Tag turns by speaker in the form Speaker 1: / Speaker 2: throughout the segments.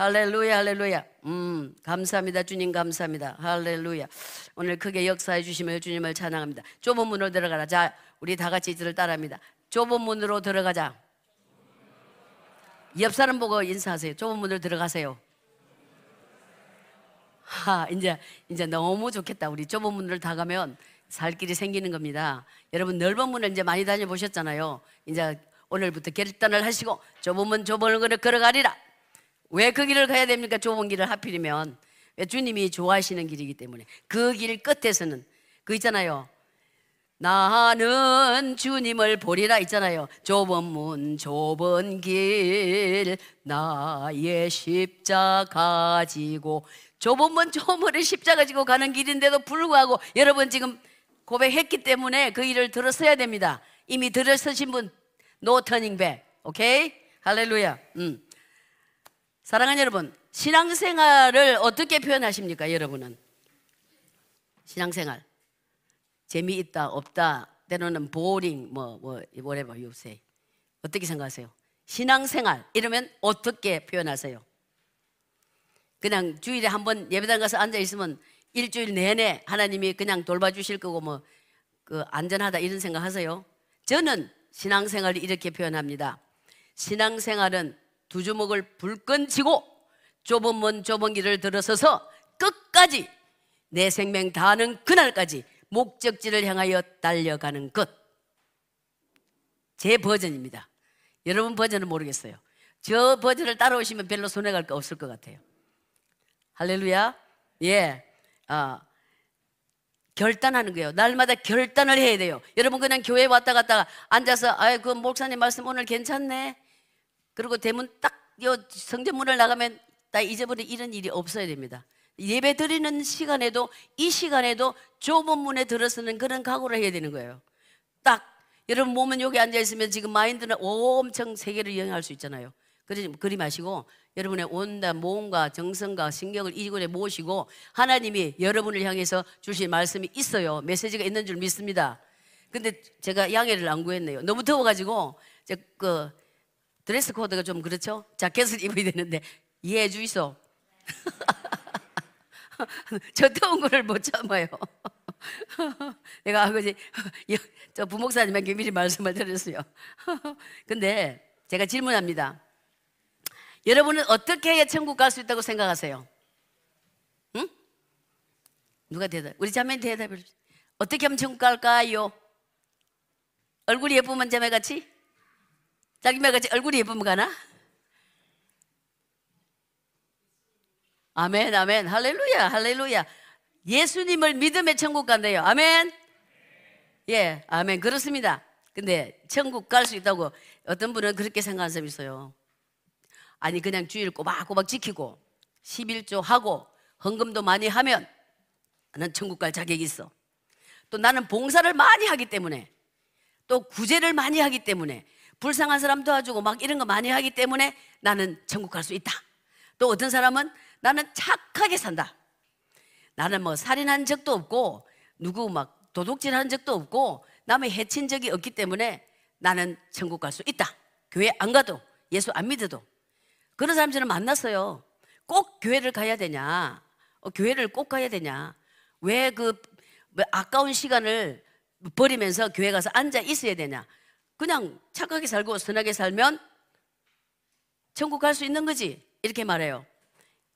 Speaker 1: 할렐루야, 할렐루야. 음, 감사합니다. 주님 감사합니다. 할렐루야. 오늘 크게 역사해 주시며 주님을 찬양합니다. 좁은 문으로 들어가라. 자, 우리 다 같이 이들을 따라합니다. 좁은 문으로 들어가자. 옆 사람 보고 인사하세요. 좁은 문으로 들어가세요. 하, 이제 이제 너무 좋겠다. 우리 좁은 문을 다 가면 살 길이 생기는 겁니다. 여러분 넓은 문을 이제 많이 다녀 보셨잖아요. 이제 오늘부터 결단을 하시고 좁은 문 좁은 길을 걸어가리라. 왜 그 길을 가야 됩니까? 좁은 길을 하필이면 왜 주님이 좋아하시는 길이기 때문에 그 길 끝에서는 그 있잖아요. 나는 주님을 보리라 있잖아요. 좁은 문, 좁은 길, 나의 십자가 지고 좁은 문, 좁은 문을 십자가 지고 가는 길인데도 불구하고 여러분 지금 고백했기 때문에 그 일을 들었어야 됩니다. 이미 들었으신 분, no turning back. 오케이? 할렐루야. 음. 사랑하는 여러분, 신앙생활을 어떻게 표현하십니까, 여러분은? 신앙생활. 재미있다, 없다, 때로는 boring, 뭐, 뭐, whatever you say. 어떻게 생각하세요? 신앙생활, 이러면 어떻게 표현하세요? 그냥 주일에 한 번 예배당 가서 앉아있으면 일주일 내내 하나님이 그냥 돌봐주실 거고 뭐, 그 안전하다 이런 생각 하세요? 저는 신앙생활을 이렇게 표현합니다. 신앙생활은 두 주먹을 불끈 쥐고 좁은 문 좁은 길을 들어서서 끝까지 내 생명 다하는 그날까지 목적지를 향하여 달려가는 것. 제 버전입니다. 여러분 버전은 모르겠어요. 저 버전을 따라오시면 별로 손해갈 거 없을 것 같아요. 할렐루야. 예. 아, 결단하는 거예요. 날마다 결단을 해야 돼요. 여러분 그냥 교회 왔다 갔다가 앉아서 아이 그 목사님 말씀 오늘 괜찮네. 그리고 대문 딱 요 성전문을 나가면 다 잊어버린 이런 일이 없어야 됩니다. 예배 드리는 시간에도 이 시간에도 좁은 문에 들어서는 그런 각오를 해야 되는 거예요. 딱 여러분 몸은 여기 앉아 있으면 지금 마인드는 엄청 세계를 여행할 수 있잖아요. 그러지 그리 마시고 여러분의 온다 몸과 정성과 신경을 이곳에 모시고 하나님이 여러분을 향해서 주실 말씀이 있어요. 메시지가 있는 줄 믿습니다. 근데 제가 양해를 안 구했네요. 너무 더워가지고 그 드레스 코드가 좀 그렇죠? 자켓을 입어야 되는데 이해해 주이소. 저 더운 거를 못 참아요. 내가 아버지, 저 부목사님에게 미리 말씀을 드렸어요. 근데 제가 질문합니다. 여러분은 어떻게 해야 천국 갈 수 있다고 생각하세요? 응? 누가 대답? 우리 자매 대답해 주세요. 어떻게 하면 천국 갈까요? 얼굴이 예쁘면 자매같이? 자기매같이 얼굴이 예쁘면 가나? 아멘, 아멘, 할렐루야, 할렐루야. 예수님을 믿음의 천국 간대요. 아멘. 예, 아멘. 그렇습니다. 근데 천국 갈 수 있다고 어떤 분은 그렇게 생각하는 사람이 있어요. 아니, 그냥 주일 꼬박꼬박 지키고 11조 하고 헌금도 많이 하면 나는 천국 갈 자격이 있어. 또 나는 봉사를 많이 하기 때문에 또 구제를 많이 하기 때문에 불쌍한 사람 도와주고 막 이런 거 많이 하기 때문에 나는 천국 갈 수 있다. 또 어떤 사람은 나는 착하게 산다. 나는 뭐 살인한 적도 없고 누구 막 도둑질 한 적도 없고 남의 해친 적이 없기 때문에 나는 천국 갈 수 있다. 교회 안 가도 예수 안 믿어도 그런 사람 저는 만났어요. 꼭 교회를 가야 되냐? 어, 교회를 꼭 가야 되냐? 왜그 뭐 아까운 시간을 버리면서 교회 가서 앉아 있어야 되냐? 그냥 착하게 살고 선하게 살면 천국 갈 수 있는 거지. 이렇게 말해요.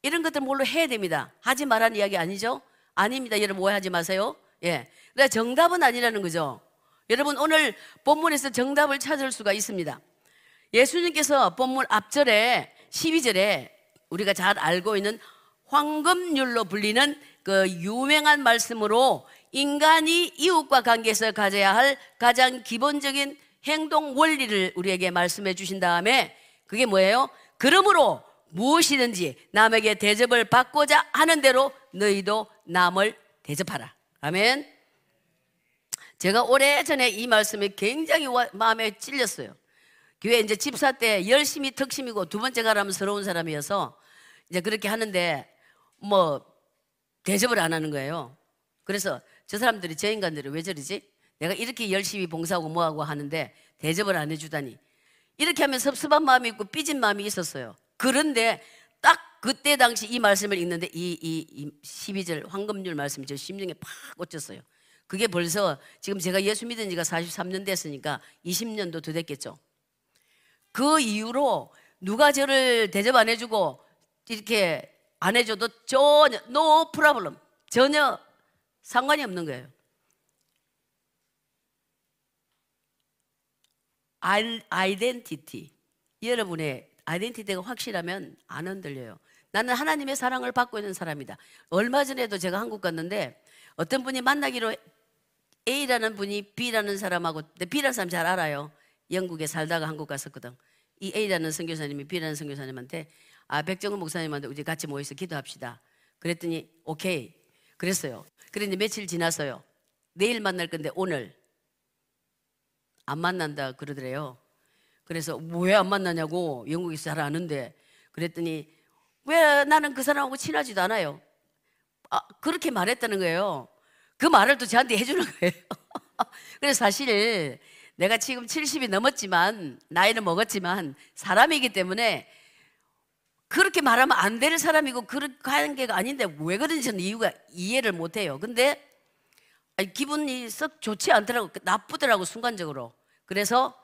Speaker 1: 이런 것들 뭘로 해야 됩니다. 하지 말라는 이야기 아니죠? 아닙니다. 여러분 오해하지 마세요. 예. 그러니까 정답은 아니라는 거죠. 여러분 오늘 본문에서 정답을 찾을 수가 있습니다. 예수님께서 본문 앞절에 12절에 우리가 잘 알고 있는 황금률로 불리는 그 유명한 말씀으로 인간이 이웃과 관계에서 가져야 할 가장 기본적인 행동 원리를 우리에게 말씀해 주신 다음에 그게 뭐예요? 그러므로 무엇이든지 남에게 대접을 받고자 하는 대로 너희도 남을 대접하라. 아멘. 제가 오래전에 이 말씀이 굉장히 마음에 찔렸어요. 교회 이제 집사 때 열심히 특심이고 두 번째 가라면 서러운 사람이어서 이제 그렇게 하는데 뭐 대접을 안 하는 거예요. 그래서 저 사람들이 저 인간들이 왜 저러지? 내가 이렇게 열심히 봉사하고 뭐하고 하는데 대접을 안 해주다니 이렇게 하면 섭섭한 마음이 있고 삐진 마음이 있었어요. 그런데 딱 그때 당시 이 말씀을 읽는데 이, 이, 이 12절 황금률 말씀이 저 심령에 팍 꽂혔어요. 그게 벌써 지금 제가 예수 믿은 지가 43년 됐으니까 20년도 더 됐겠죠. 그 이후로 누가 저를 대접 안 해주고 이렇게 안 해줘도 전혀 no problem 전혀 상관이 없는 거예요. 아이덴티티 여러분의 아이덴티티가 확실하면 안 흔들려요. 나는 하나님의 사랑을 받고 있는 사람이다. 얼마 전에도 제가 한국 갔는데 어떤 분이 만나기로 A라는 분이 B라는 사람하고 B라는 사람 잘 알아요. 영국에 살다가 한국 갔었거든. 이 A라는 선교사님이 B라는 선교사님한테 아 백정은 목사님한테 우리 같이 모여서 기도합시다. 그랬더니 오케이 그랬어요. 그런데 며칠 지났어요. 내일 만날 건데 오늘 안 만난다 그러더래요. 그래서 왜 안 만나냐고 영국에서 잘 아는데 그랬더니 왜 나는 그 사람하고 친하지도 않아요. 아, 그렇게 말했다는 거예요. 그 말을 또 저한테 해주는 거예요. 그래서 사실 내가 지금 70이 넘었지만 나이는 먹었지만 사람이기 때문에 그렇게 말하면 안 될 사람이고 그렇게 하는 게 아닌데 왜 그런지 저는 이유가 이해를 못 해요. 근데 기분이 썩 좋지 않더라고. 나쁘더라고, 순간적으로. 그래서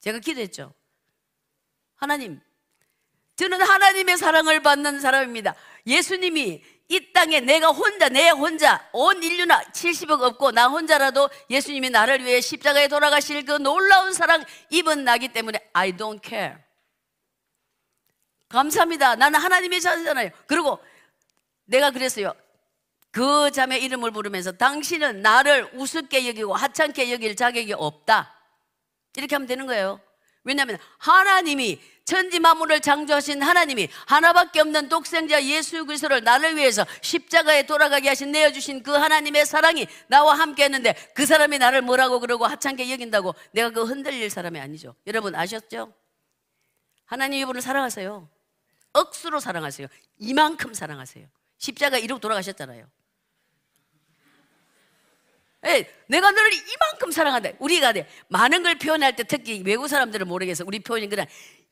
Speaker 1: 제가 기도했죠. 하나님, 저는 하나님의 사랑을 받는 사람입니다. 예수님이 이 땅에 내가 혼자, 내 혼자, 온 인류나 70억 없고 나 혼자라도 예수님이 나를 위해 십자가에 돌아가실 그 놀라운 사랑 입은 나기 때문에 I don't care. 감사합니다. 나는 하나님의 자녀잖아요. 그리고 내가 그랬어요. 그 자매 이름을 부르면서 당신은 나를 우습게 여기고 하찮게 여길 자격이 없다. 이렇게 하면 되는 거예요. 왜냐하면 하나님이 천지 만물을 창조하신 하나님이 하나밖에 없는 독생자 예수 그리스도를 나를 위해서 십자가에 돌아가게 하신 내어 주신 그 하나님의 사랑이 나와 함께 했는데 그 사람이 나를 뭐라고 그러고 하찮게 여긴다고 내가 그 흔들릴 사람이 아니죠. 여러분 아셨죠? 하나님 이분을 사랑하세요. 억수로 사랑하세요. 이만큼 사랑하세요. 십자가 이러고 돌아가셨잖아요. 예, 내가 너를 이만큼 사랑한다. 우리가 네, 많은 걸 표현할 때 특히 외국 사람들은 모르겠어. 우리 표현이 그냥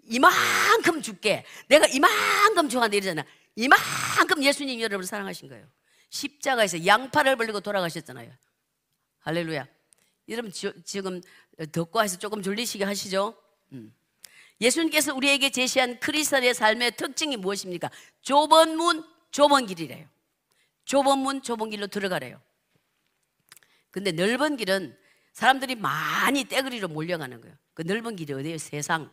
Speaker 1: 이만큼 줄게. 내가 이만큼 좋아한다 이러잖아. 이만큼 예수님 여러분을 사랑하신 거예요. 십자가에서 양팔을 벌리고 돌아가셨잖아요. 할렐루야. 여러분 지금 덥고 해서 조금 졸리시게 하시죠? 음. 예수님께서 우리에게 제시한 크리스천의 삶의 특징이 무엇입니까? 좁은 문, 좁은 길이래요. 좁은 문, 좁은 길로 들어가래요. 근데 넓은 길은 사람들이 많이 떼거리로 몰려가는 거예요. 그 넓은 길이 어디예요? 세상.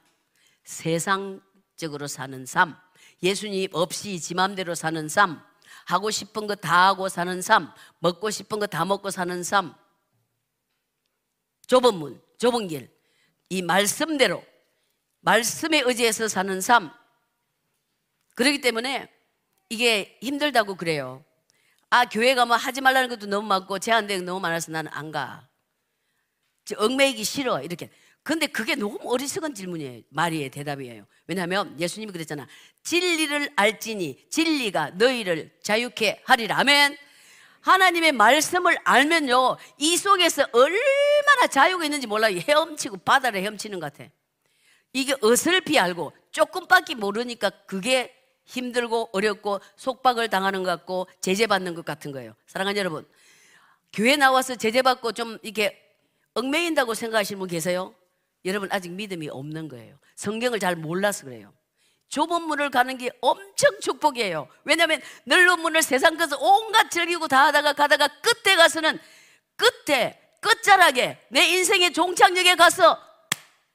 Speaker 1: 세상적으로 사는 삶. 예수님 없이 지 맘대로 사는 삶. 하고 싶은 거 다 하고 사는 삶. 먹고 싶은 거 다 먹고 사는 삶. 좁은 문, 좁은 길. 이 말씀대로, 말씀에 의지해서 사는 삶. 그렇기 때문에 이게 힘들다고 그래요. 아, 교회 가면 하지 말라는 것도 너무 많고 제한되는 너무 많아서 나는 안 가. 얽매이기 싫어. 이렇게. 근데 그게 너무 어리석은 질문이에요. 말이에요. 대답이에요. 왜냐하면 예수님이 그랬잖아. 진리를 알지니 진리가 너희를 자유케 하리라. 아멘. 하나님의 말씀을 알면요. 이 속에서 얼마나 자유가 있는지 몰라요. 헤엄치고 바다를 헤엄치는 것 같아. 이게 어설피 알고 조금밖에 모르니까 그게 힘들고 어렵고 속박을 당하는 것 같고 제재받는 것 같은 거예요. 사랑하는 여러분, 교회 나와서 제재받고 좀 이렇게 얽매인다고 생각하시는 분 계세요? 여러분 아직 믿음이 없는 거예요. 성경을 잘 몰라서 그래요. 좁은 문을 가는 게 엄청 축복이에요. 왜냐하면 넓은 문을 세상 것을 온갖 즐기고 다 하다가 가다가 끝에 가서는 끝에 끝자락에 내 인생의 종착역에 가서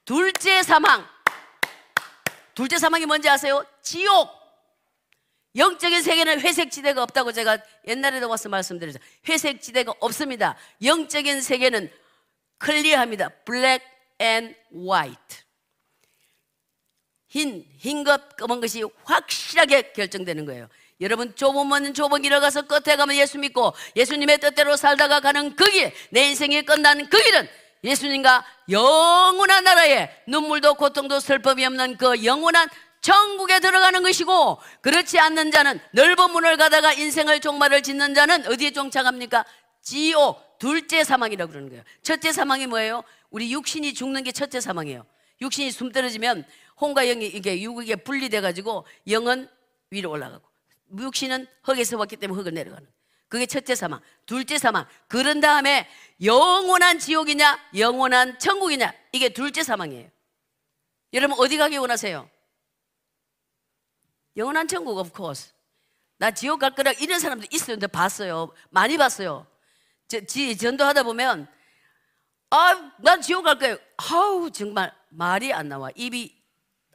Speaker 1: 둘째 사망. 둘째 사망이 뭔지 아세요? 지옥. 영적인 세계는 회색 지대가 없다고 제가 옛날에도 와서 말씀드렸죠. 회색 지대가 없습니다. 영적인 세계는 클리어합니다. black and white. 흰, 흰 것, 검은 것이 확실하게 결정되는 거예요. 여러분 문 좁은 길을 가서 끝에 가면 예수 믿고 예수님의 뜻대로 살다가 가는 그 길, 내 인생이 끝나는 그 길은 예수님과 영원한 나라에 눈물도 고통도 슬픔이 없는 그 영원한 천국에 들어가는 것이고 그렇지 않는 자는 넓은 문을 가다가 인생을 종말을 짓는 자는 어디에 종착합니까? 지옥 둘째 사망이라고 그러는 거예요. 첫째 사망이 뭐예요? 우리 육신이 죽는 게 첫째 사망이에요. 육신이 숨 떨어지면 혼과 영이 이게 육에게 분리돼 가지고 영은 위로 올라가고 육신은 흙에서 왔기 때문에 흙을 내려가는 그게 첫째 사망 둘째 사망 그런 다음에 영원한 지옥이냐 영원한 천국이냐 이게 둘째 사망이에요 여러분 어디 가기 원하세요? 영원한 천국 of course 나 지옥 갈 거라 이런 사람도 있었는데 봤어요 많이 봤어요 저, 지, 전도하다 보면 아, 난 지옥 갈 거예요. 아우, 정말 말이 안 나와. 입이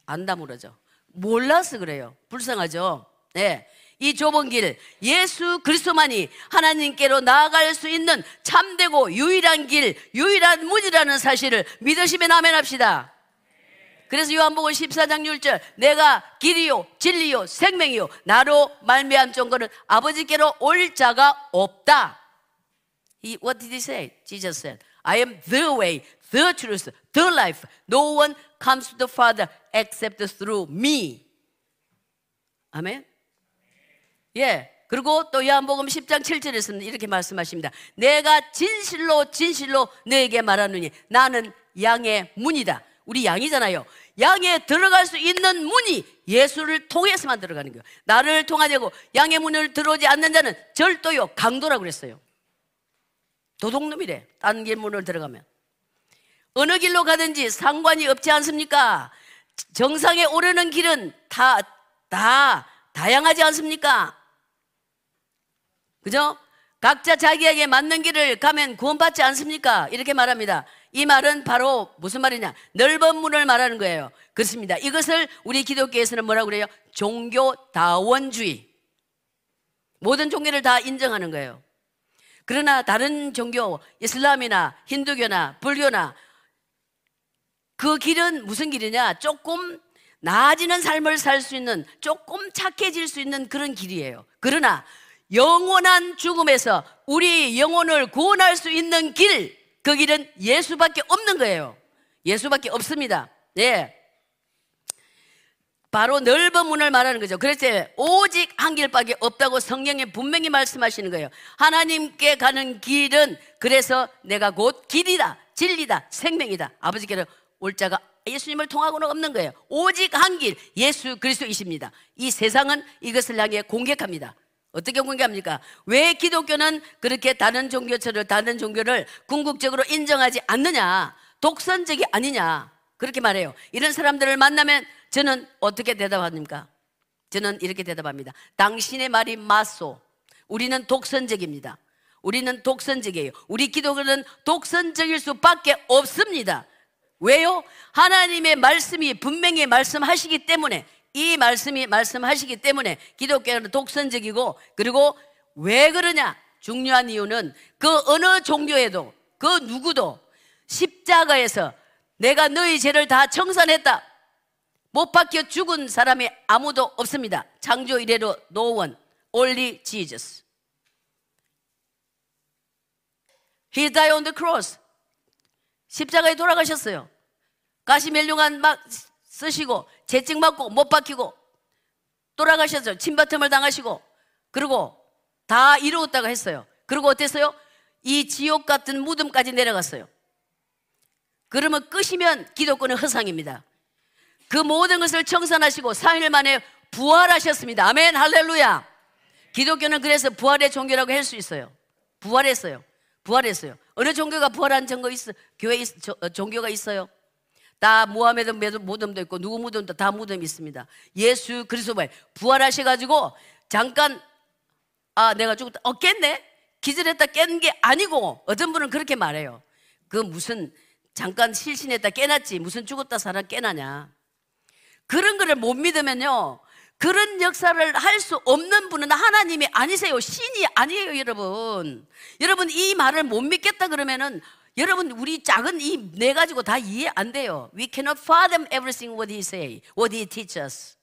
Speaker 1: 안 다물어져. 몰라서 그래요. 불쌍하죠? 네. 이 좁은 길, 예수 그리스도만이 하나님께로 나아갈 수 있는 참되고 유일한 길, 유일한 문이라는 사실을 믿으시면 아멘 합시다. 그래서 요한복음 14장 6절 내가 길이요 진리요 생명이요 나로 말미암 종거는 아버지께로 올 자가 없다. He, what did he say? Jesus said, I am the way, the truth, the life. No one comes to the Father except through me. 아멘. 예. 그리고 또 요한복음 10장 7절에서는 이렇게 말씀하십니다. 내가 진실로 진실로 너에게 말하느니 나는 양의 문이다. 우리 양이잖아요. 양에 들어갈 수 있는 문이 예수를 통해서만 들어가는 거예요. 나를 통하냐고 양의 문을 들어오지 않는 자는 절도요 강도라고 그랬어요. 도둑놈이래. 딴 길 문을 들어가면. 어느 길로 가든지 상관이 없지 않습니까? 정상에 오르는 길은 다, 다, 다양하지 않습니까? 그죠? 각자 자기에게 맞는 길을 가면 구원받지 않습니까? 이렇게 말합니다. 이 말은 바로 무슨 말이냐? 넓은 문을 말하는 거예요. 그렇습니다. 이것을 우리 기독교에서는 뭐라고 그래요? 종교 다원주의. 모든 종교를 다 인정하는 거예요. 그러나 다른 종교, 이슬람이나 힌두교나 불교나 그 길은 무슨 길이냐? 조금 나아지는 삶을 살 수 있는, 조금 착해질 수 있는 그런 길이에요. 그러나 영원한 죽음에서 우리 영혼을 구원할 수 있는 길, 그 길은 예수밖에 없는 거예요. 예수밖에 없습니다. 네. 바로 넓은 문을 말하는 거죠. 그래서 오직 한 길밖에 없다고 성경에 분명히 말씀하시는 거예요. 하나님께 가는 길은 그래서 내가 곧 길이다, 진리다, 생명이다. 아버지께로 올 자가 예수님을 통하고는 없는 거예요. 오직 한 길, 예수 그리스도이십니다. 이 세상은 이것을 향해 공격합니다. 어떻게 공개합니까? 왜 기독교는 그렇게 다른 종교처럼 다른 종교를 궁극적으로 인정하지 않느냐? 독선적이 아니냐? 그렇게 말해요. 이런 사람들을 만나면 저는 어떻게 대답합니까? 저는 이렇게 대답합니다. 당신의 말이 맞소. 우리는 독선적입니다. 우리는 독선적이에요. 우리 기독교는 독선적일 수밖에 없습니다. 왜요? 하나님의 말씀이 분명히 말씀하시기 때문에 이 말씀이 말씀하시기 때문에 기독교는 독선적이고 그리고 왜 그러냐? 중요한 이유는 그 어느 종교에도 그 누구도 십자가에서 내가 너희 죄를 다 청산했다. 못 박혀 죽은 사람이 아무도 없습니다. 창조 이래로 no one, only Jesus. He died on the cross. 십자가에 돌아가셨어요. 가시멜룡한 막 쓰시고 재증 맞고 못 박히고 돌아가셨죠. 침바텀을 당하시고 그리고 다 이루었다고 했어요. 그리고 어땠어요? 이 지옥 같은 무덤까지 내려갔어요. 그러면 끝이면 기독교는 허상입니다. 그 모든 것을 청산하시고 3일 만에 부활하셨습니다. 아멘, 할렐루야. 기독교는 그래서 부활의 종교라고 할 수 있어요. 부활했어요. 부활했어요. 어느 종교가 부활한 종교 있어? 교회 있, 어, 종교가 있어요? 다 모하메드 무덤도 있고 누구 무덤도 다 무덤이 있습니다. 예수 그리스도만 부활하셔가지고 잠깐 아 내가 죽었다 어 깼네 기절했다 깬 게 아니고 어떤 분은 그렇게 말해요. 그 무슨 잠깐 실신했다 깨났지 무슨 죽었다 살아 깨나냐 그런 거를 못 믿으면요. 그런 역사를 할 수 없는 분은 하나님이 아니세요. 신이 아니에요, 여러분. 여러분, 이 말을 못 믿겠다 그러면은 여러분, 우리 작은 이 네 가지고 다 이해 안 돼요. We cannot fathom everything what he say, what he teach us.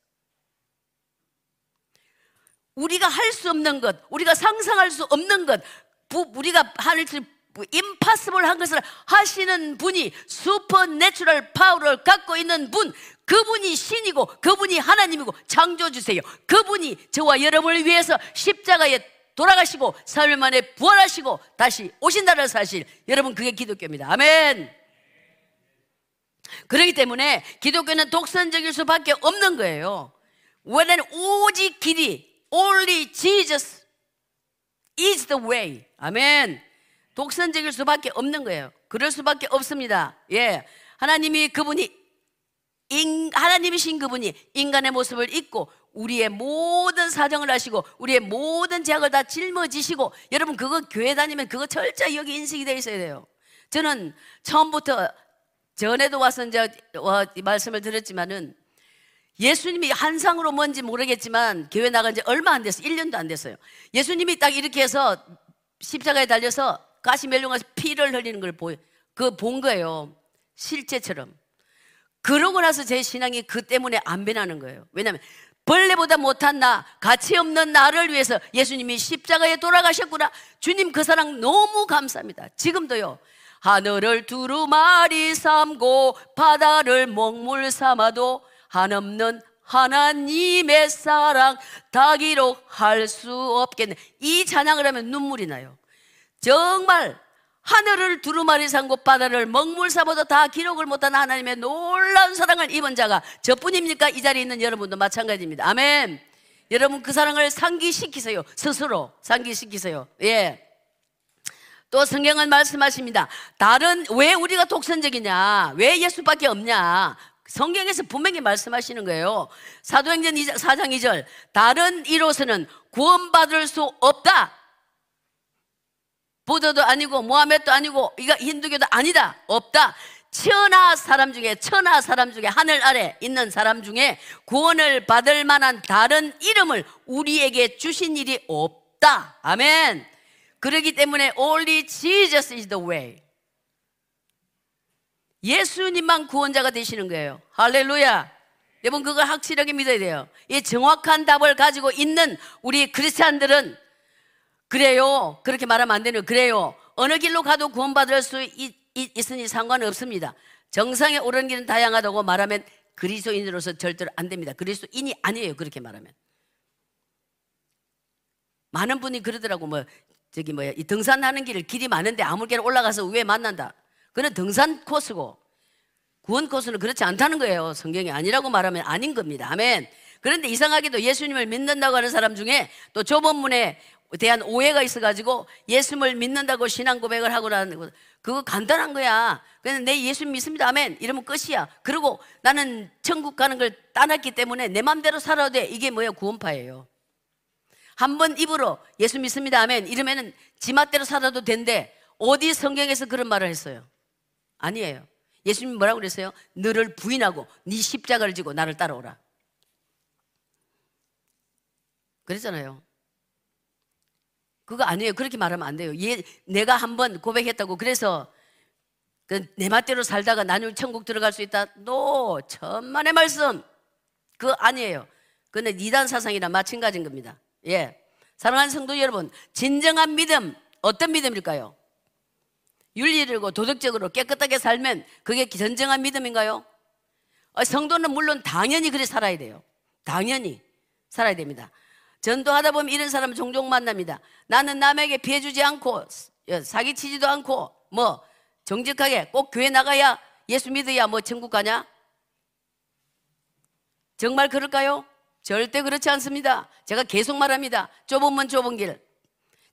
Speaker 1: 우리가 할 수 없는 것, 우리가 상상할 수 없는 것, 부, 우리가 할수 impossible 한 것을 하시는 분이 supernatural power를 갖고 있는 분 그분이 신이고 그분이 하나님이고 창조주세요 그분이 저와 여러분을 위해서 십자가에 돌아가시고 사흘 만에 부활하시고 다시 오신다는 사실 여러분 그게 기독교입니다 아멘 그렇기 때문에 기독교는 독선적일 수밖에 없는 거예요 원래는 오직 길이 only Jesus is the way. 아멘. 독선적일 수밖에 없는 거예요. 그럴 수밖에 없습니다. 예. 하나님이 그분이 인, 하나님이신 그분이 인간의 모습을 입고 우리의 모든 사정을 하시고 우리의 모든 죄악을 다 짊어지시고 여러분 그거 교회 다니면 그거 철저히 여기 인식이 되어 있어야 돼요. 저는 처음부터 전에도 와서 이제 말씀을 드렸지만은 예수님이 한상으로 뭔지 모르겠지만 교회 나간 지 얼마 안 됐어요. 1년도 안 됐어요. 예수님이 딱 이렇게 해서 십자가에 달려서 가시 멸령해서 피를 흘리는 걸 보여. 그 본 거예요. 실제처럼. 그러고 나서 제 신앙이 그 때문에 안 변하는 거예요. 왜냐하면 벌레보다 못한 나, 가치 없는 나를 위해서 예수님이 십자가에 돌아가셨구나. 주님 그 사랑 너무 감사합니다. 지금도요. 하늘을 두루마리 삼고 바다를 먹물 삼아도 한없는 하나님의 사랑 다 기록할 수 없겠네. 이 찬양을 하면 눈물이 나요. 정말 하늘을 두루마리 삼고 바다를 먹물 삼아도 다 기록을 못한 하나님의 놀라운 사랑을 입은 자가 저뿐입니까? 이 자리에 있는 여러분도 마찬가지입니다. 아멘. 여러분 그 사랑을 상기시키세요. 스스로 상기시키세요. 예. 또 성경은 말씀하십니다. 다른 왜 우리가 독선적이냐? 왜 예수밖에 없냐? 성경에서 분명히 말씀하시는 거예요. 사도행전 4장 2절. 다른 이로서는 구원받을 수 없다. 부도도 아니고 모하메도 아니고 이거 힌두교도 아니다. 없다. 천하 사람 중에 천하 사람 중에 하늘 아래 있는 사람 중에 구원을 받을 만한 다른 이름을 우리에게 주신 일이 없다. 아멘. 그러기 때문에 only Jesus is the way. 예수님만 구원자가 되시는 거예요. 할렐루야. 여러분 그걸 확실하게 믿어야 돼요. 이 정확한 답을 가지고 있는 우리 크리스찬들은 그래요. 그렇게 말하면 안 되는 그래요. 어느 길로 가도 구원받을 수 있, 있 으니 상관없습니다. 정상에 오르는 길은 다양하다고 말하면 그리스도인으로서 절대로 안 됩니다. 그리스도인이 아니에요. 그렇게 말하면. 많은 분이 그러더라고 뭐 저기 뭐야 이 등산하는 길 길이 많은데 아무렇게나 올라가서 위에 만난다. 그는 등산 코스고 구원 코스는 그렇지 않다는 거예요. 성경이 아니라고 말하면 아닌 겁니다. 아멘. 그런데 이상하게도 예수님을 믿는다고 하는 사람 중에 또 조본문에 대한 오해가 있어가지고 예수님을 믿는다고 신앙 고백을 하고 나는 거 그거 간단한 거야. 그냥 내 예수 믿습니다. 아멘. 이러면 끝이야. 그리고 나는 천국 가는 걸 따놨기 때문에 내 맘대로 살아도 돼. 이게 뭐야? 구원파예요. 한 번 입으로 예수 믿습니다. 아멘. 이러면은 지맛대로 살아도 된대. 어디 성경에서 그런 말을 했어요? 아니에요. 예수님이 뭐라고 그랬어요? 너를 부인하고 네 십자가를 지고 나를 따라오라. 그랬잖아요. 그거 아니에요. 그렇게 말하면 안 돼요. 얘, 내가 한번 고백했다고 그래서 그내 맛대로 살다가 나중에 천국 들어갈 수 있다. 노 천만의 말씀. 그거 아니에요. 그는 이단 사상이랑 마찬가지인 겁니다. 예. 사랑하는 성도 여러분, 진정한 믿음 어떤 믿음일까요? 윤리적으로 도덕적으로 깨끗하게 살면 그게 진정한 믿음인가요? 어, 성도는 물론 당연히 그래 살아야 돼요. 당연히 살아야 됩니다. 전도하다 보면 이런 사람 종종 만납니다. 나는 남에게 피해주지 않고 사기치지도 않고 뭐 정직하게 꼭 교회 나가야 예수 믿어야 뭐 천국 가냐? 정말 그럴까요? 절대 그렇지 않습니다. 제가 계속 말합니다. 좁은 문 좁은 길.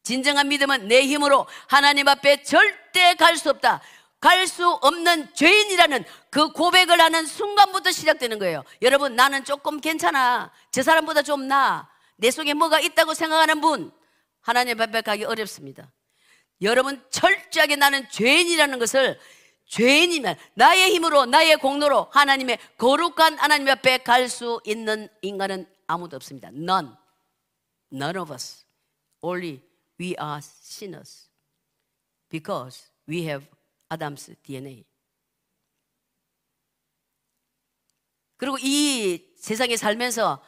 Speaker 1: 진정한 믿음은 내 힘으로 하나님 앞에 절대 갈 수 없다. 갈 수 없는 죄인이라는 그 고백을 하는 순간부터 시작되는 거예요. 여러분, 나는 조금 괜찮아. 저 사람보다 좀 나아. 내 속에 뭐가 있다고 생각하는 분, 하나님 앞에 가기 어렵습니다. 여러분, 철저하게 나는 죄인이라는 것을 죄인이면 나의 힘으로, 나의 공로로 하나님의 거룩한 하나님 앞에 갈 수 있는 인간은 아무도 없습니다. None. None of us. Only we are sinners. Because we have Adam's DNA. 그리고 이 세상에 살면서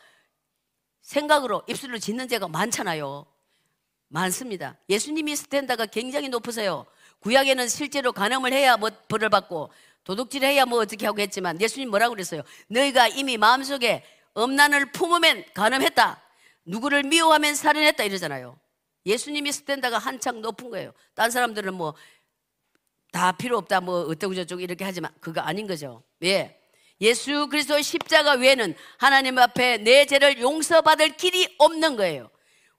Speaker 1: 생각으로 입술을 짓는 죄가 많잖아요. 많습니다. 예수님이 스탠다가 굉장히 높으세요. 구약에는 실제로 간음을 해야 뭐 벌을 받고 도둑질 해야 뭐 어떻게 하고 했지만 예수님 뭐라고 그랬어요? 너희가 이미 마음속에 엄난을 품으면 간음했다. 누구를 미워하면 살인했다 이러잖아요. 예수님이 스탠다가 한창 높은 거예요. 딴 사람들은 뭐 다 필요 없다 뭐 어쩌고 저쩌고 이렇게 하지만 그거 아닌 거죠. 예. 예수 그리스도의 십자가 외에는 하나님 앞에 내 죄를 용서받을 길이 없는 거예요.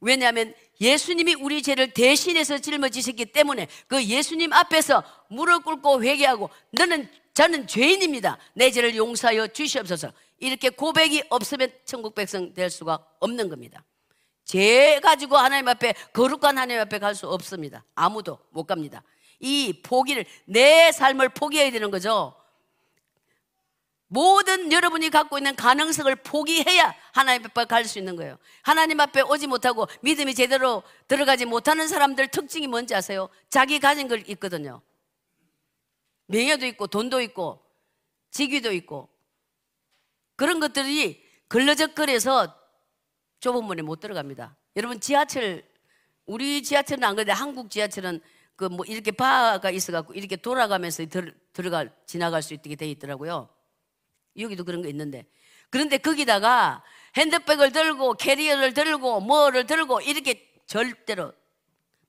Speaker 1: 왜냐하면 예수님이 우리 죄를 대신해서 짊어지셨기 때문에 그 예수님 앞에서 무릎 꿇고 회개하고 너는 저는 죄인입니다. 내 죄를 용서하여 주시옵소서. 이렇게 고백이 없으면 천국 백성 될 수가 없는 겁니다. 죄 가지고 하나님 앞에 거룩한 하나님 앞에 갈 수 없습니다. 아무도 못 갑니다. 이 포기를 내 삶을 포기해야 되는 거죠. 모든 여러분이 갖고 있는 가능성을 포기해야 하나님 앞에 갈 수 있는 거예요. 하나님 앞에 오지 못하고 믿음이 제대로 들어가지 못하는 사람들 특징이 뭔지 아세요? 자기 가진 걸 있거든요. 명예도 있고 돈도 있고 직위도 있고 그런 것들이 걸러적거려서 좁은 문에 못 들어갑니다. 여러분 지하철 우리 지하철은 안 그런데 한국 지하철은 그 뭐 이렇게 바가 있어갖고 이렇게 돌아가면서 들, 들어갈 지나갈 수 있게 돼 있더라고요. 여기도 그런 거 있는데 그런데 거기다가 핸드백을 들고 캐리어를 들고 뭐를 들고 이렇게 절대로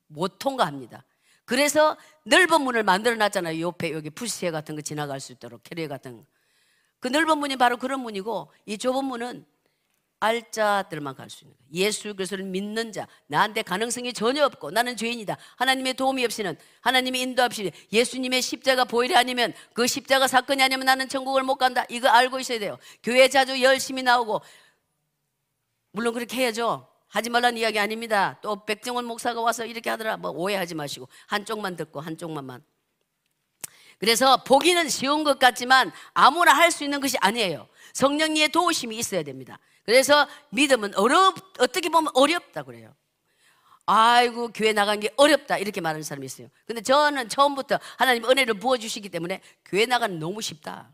Speaker 1: 못 통과합니다. 그래서 넓은 문을 만들어 놨잖아요. 옆에 여기 푸시에 같은 거 지나갈 수 있도록 캐리어 같은 거. 그 넓은 문이 바로 그런 문이고 이 좁은 문은 알자들만 갈 수 있는 거예요. 예수 그리스도를 믿는 자, 나한테 가능성이 전혀 없고 나는 죄인이다. 하나님의 도움이 없이는 하나님의 인도 없이 예수님의 십자가 보일이 아니면 그 십자가 사건이 아니면 나는 천국을 못 간다. 이거 알고 있어야 돼요. 교회 자주 열심히 나오고 물론 그렇게 해야죠. 하지 말라는 이야기 아닙니다. 또 백정원 목사가 와서 이렇게 하더라. 뭐 오해하지 마시고 한쪽만 듣고 한쪽만 그래서 보기는 쉬운 것 같지만 아무나 할 수 있는 것이 아니에요. 성령님의 도우심이 있어야 됩니다. 그래서 믿음은 어렵, 어떻게 보면 어렵다 그래요. 아이고, 교회 나간 게 어렵다. 이렇게 말하는 사람이 있어요. 근데 저는 처음부터 하나님 은혜를 부어주시기 때문에 교회 나가는 너무 쉽다.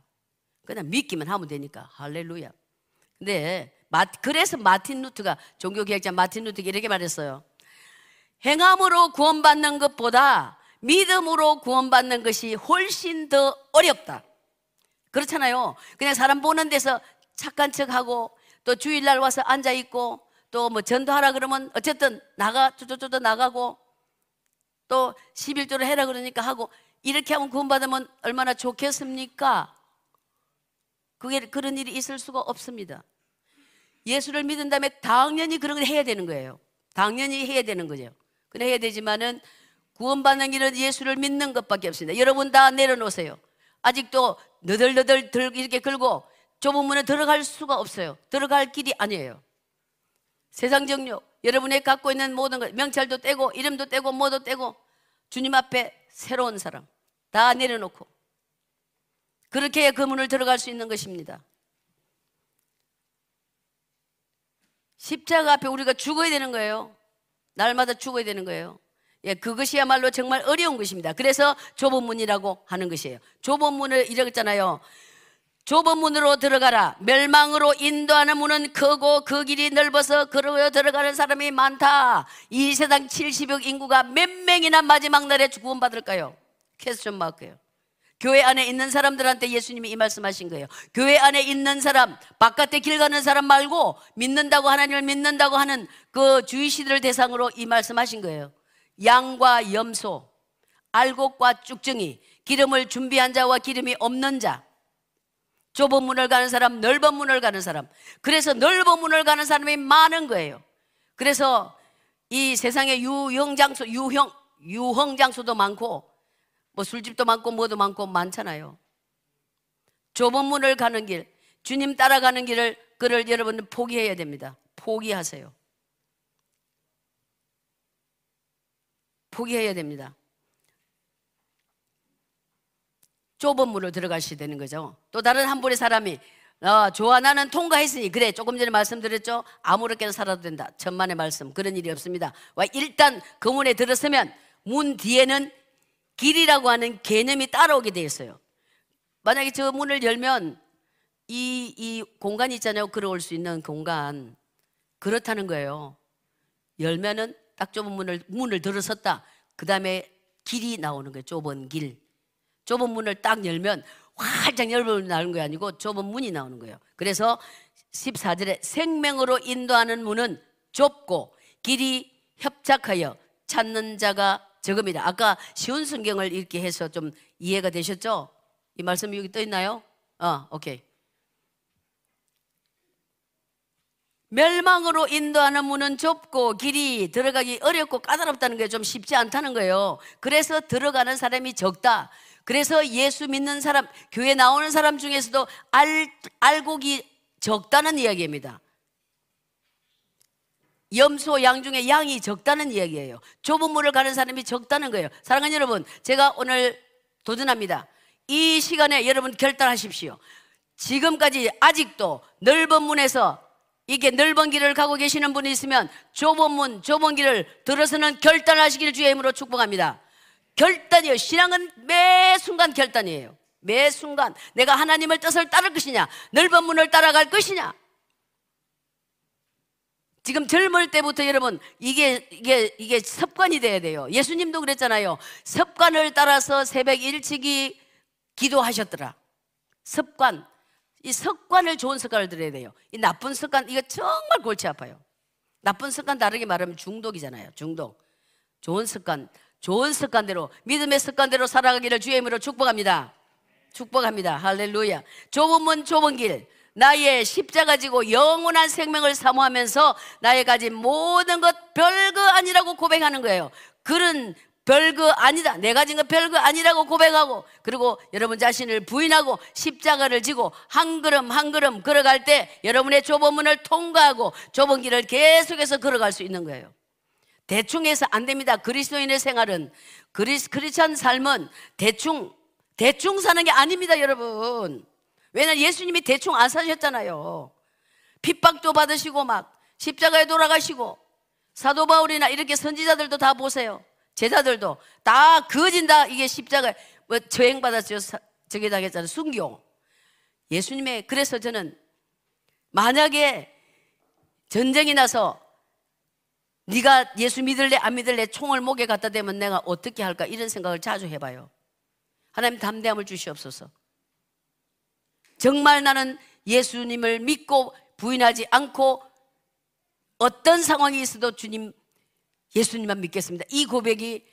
Speaker 1: 그냥 믿기만 하면 되니까. 할렐루야. 근데, 그래서 마틴 루트가, 종교개혁자 마틴 루트가 이렇게 말했어요. 행함으로 구원받는 것보다 믿음으로 구원받는 것이 훨씬 더 어렵다. 그렇잖아요. 그냥 사람 보는 데서 착한 척하고 또 주일날 와서 앉아 있고 또 뭐 전도하라 그러면 어쨌든 나가 쪼쪼쪼 나가고 또 11조를 해라 그러니까 하고 이렇게 하면 구원받으면 얼마나 좋겠습니까? 그게 그런 일이 있을 수가 없습니다. 예수를 믿은 다음에 당연히 그런 걸 해야 되는 거예요. 당연히 해야 되는 거죠. 그래 해야 되지만은 구원받는 길은 예수를 믿는 것밖에 없습니다. 여러분 다 내려놓으세요. 아직도 너덜너덜 이렇게 걸고 좁은 문에 들어갈 수가 없어요. 들어갈 길이 아니에요. 세상 정욕, 여러분이 갖고 있는 모든 것, 명찰도 떼고, 이름도 떼고, 뭐도 떼고, 주님 앞에 새로운 사람 다 내려놓고, 그렇게 그 문을 들어갈 수 있는 것입니다. 십자가 앞에 우리가 죽어야 되는 거예요. 날마다 죽어야 되는 거예요. 예, 그것이야말로 정말 어려운 것입니다. 그래서 좁은 문이라고 하는 것이에요. 좁은 문을 이랬잖아요. 좁은 문으로 들어가라. 멸망으로 인도하는 문은 크고 그 길이 넓어서 그로 들어가는 사람이 많다. 이 세상 70억 인구가 몇 명이나 마지막 날에 구원받을까요? 퀘스천 마크예요. 교회 안에 있는 사람들한테 예수님이 이 말씀하신 거예요. 교회 안에 있는 사람, 바깥에 길 가는 사람 말고 믿는다고 하나님을 믿는다고 하는 그 주의시들 대상으로 이 말씀하신 거예요. 양과 염소, 알곡과 쭉정이, 기름을 준비한 자와 기름이 없는 자, 좁은 문을 가는 사람, 넓은 문을 가는 사람. 그래서 넓은 문을 가는 사람이 많은 거예요. 그래서 이 세상에 유형 장소, 유형, 유흥 장소도 많고, 뭐 술집도 많고, 뭐도 많고, 많잖아요. 좁은 문을 가는 길, 주님 따라가는 길을, 그를 여러분은 포기해야 됩니다. 포기하세요. 포기해야 됩니다. 좁은 문으로 들어가셔야 되는 거죠. 또 다른 한 분의 사람이 어, 좋아 나는 통과했으니 그래 조금 전에 말씀드렸죠. 아무렇게나 살아도 된다. 천만의 말씀 그런 일이 없습니다. 와 일단 그 문에 들었으면 문 뒤에는 길이라고 하는 개념이 따라오게 돼 있어요. 만약에 저 문을 열면 이, 이 공간 있잖아요. 걸어올 수 있는 공간. 그렇다는 거예요. 열면은 딱 좁은 문을, 문을 들어섰다. 그 다음에 길이 나오는 거예요. 좁은 길. 좁은 문을 딱 열면 활짝 열면 나오는 게 아니고 좁은 문이 나오는 거예요. 그래서 14절에 생명으로 인도하는 문은 좁고 길이 협착하여 찾는 자가 적음이다. 아까 쉬운 성경을 읽게 해서 좀 이해가 되셨죠? 이 말씀이 여기 떠 있나요? 어, 오케이. 멸망으로 인도하는 문은 좁고 길이 들어가기 어렵고 까다롭다는 게 좀 쉽지 않다는 거예요. 그래서 들어가는 사람이 적다. 그래서 예수 믿는 사람, 교회 나오는 사람 중에서도 알, 알곡이 적다는 이야기입니다. 염소 양 중에 양이 적다는 이야기예요. 좁은 물을 가는 사람이 적다는 거예요. 사랑하는 여러분, 제가 오늘 도전합니다. 이 시간에 여러분 결단하십시오. 지금까지 아직도 넓은 문에서 이게 넓은 길을 가고 계시는 분이 있으면 좁은 문, 좁은 길을 들어서는 결단하시기를 주의 이름으로 축복합니다. 결단이요. 신앙은 매 순간 결단이에요. 매 순간 내가 하나님을 뜻을 따를 것이냐, 넓은 문을 따라갈 것이냐. 지금 젊을 때부터 여러분 이게 이게 이게 습관이 돼야 돼요. 예수님도 그랬잖아요. 습관을 따라서 새벽 일찍이 기도하셨더라. 습관. 이 습관을 좋은 습관을 들여야 돼요. 이 나쁜 습관 이거 정말 골치 아파요. 나쁜 습관 다르게 말하면 중독이잖아요. 중독. 좋은 습관, 좋은 습관대로 믿음의 습관대로 살아가기를 주의 이름으로 축복합니다. 축복합니다. 할렐루야. 좁은 문 좁은 길. 나의 십자가 지고 영원한 생명을 사모하면서 나의 가진 모든 것 별거 아니라고 고백하는 거예요. 글은 별거 아니다. 내가 가진 것 별거 아니라고 고백하고 그리고 여러분 자신을 부인하고 십자가를 지고 한 걸음 한 걸음 걸어갈 때 여러분의 좁은 문을 통과하고 좁은 길을 계속해서 걸어갈 수 있는 거예요. 대충 해서 안 됩니다. 그리스도인의 생활은 그리스 크리스천 삶은 대충 대충 사는 게 아닙니다, 여러분. 왜냐면 예수님이 대충 안 사셨잖아요. 핍박도 받으시고 막 십자가에 돌아가시고 사도 바울이나 이렇게 선지자들도 다 보세요. 제자들도 다 그어진다 이게 십자가 뭐 저행 받았죠. 저기 다겠잖아요. 순교. 예수님의 그래서 저는 만약에 전쟁이 나서 네가 예수 믿을래 안 믿을래 총을 목에 갖다 대면 내가 어떻게 할까 이런 생각을 자주 해봐요. 하나님 담대함을 주시옵소서. 정말 나는 예수님을 믿고 부인하지 않고 어떤 상황이 있어도 주님, 예수님만 믿겠습니다. 이 고백이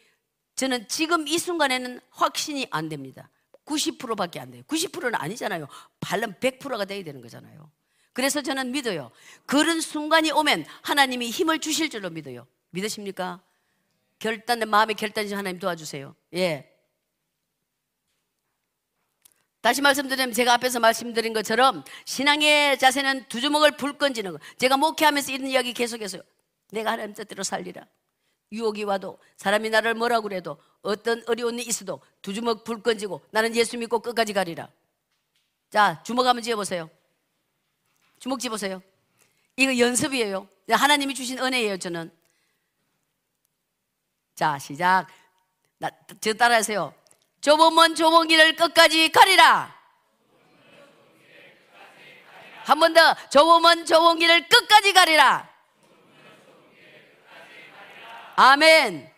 Speaker 1: 저는 지금 이 순간에는 확신이 안 됩니다. 90%밖에 안 돼요. 90%는 아니잖아요. 발른 100%가 돼야 되는 거잖아요. 그래서 저는 믿어요. 그런 순간이 오면 하나님이 힘을 주실 줄로 믿어요. 믿으십니까? 결단, 마음의 결단이 하나님 도와주세요. 예. 다시 말씀드리면 제가 앞에서 말씀드린 것처럼 신앙의 자세는 두 주먹을 불 건지는 거. 제가 목회하면서 이런 이야기 계속해서요. 내가 하나님 뜻대로 살리라. 유혹이 와도 사람이 나를 뭐라고 그래도 어떤 어려운 일이 있어도 두 주먹 불 건지고 나는 예수 믿고 끝까지 가리라. 자, 주먹 한번 지어보세요. 주먹 지보세요. 이거 연습이에요. 하나님이 주신 은혜예요, 저는. 자, 시작. 나, 저 따라하세요. 문 좁은 길을 끝까지 가리라. 한 번 더. 문 좁은 길을 끝까지 가리라. 아멘.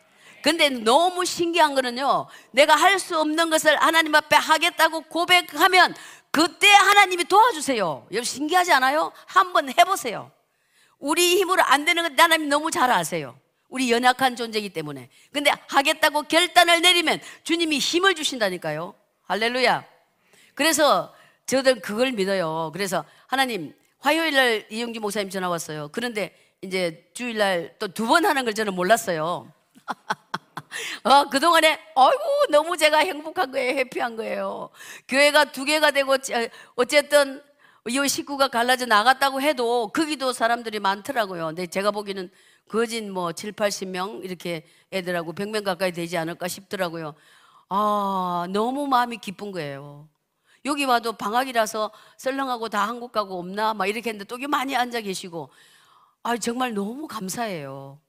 Speaker 1: 근데 너무 신기한 거는요. 내가 할 수 없는 것을 하나님 앞에 하겠다고 고백하면 그때 하나님이 도와주세요. 여러분 신기하지 않아요? 한번 해보세요. 우리 힘으로 안 되는 건 하나님 너무 잘 아세요. 우리 연약한 존재이기 때문에. 근데 하겠다고 결단을 내리면 주님이 힘을 주신다니까요. 할렐루야. 그래서 저들 그걸 믿어요. 그래서 하나님 화요일 날 이영주 목사님 전화 왔어요. 그런데 이제 주일 날 또 두 번 하는 걸 저는 몰랐어요. 어, 그동안에, 어이구, 너무 제가 행복한 거예요. 해피한 거예요. 교회가 두 개가 되고, 어쨌든, 이 식구가 갈라져 나갔다고 해도, 거기도 사람들이 많더라고요. 근데 제가 보기에는 거진 뭐 7, 80명 이렇게 애들하고 100명 가까이 되지 않을까 싶더라고요. 아, 너무 마음이 기쁜 거예요. 여기 와도 방학이라서 썰렁하고 다 한국 가고 없나? 막 이렇게 했는데 또 여기 많이 앉아 계시고. 아, 정말 너무 감사해요.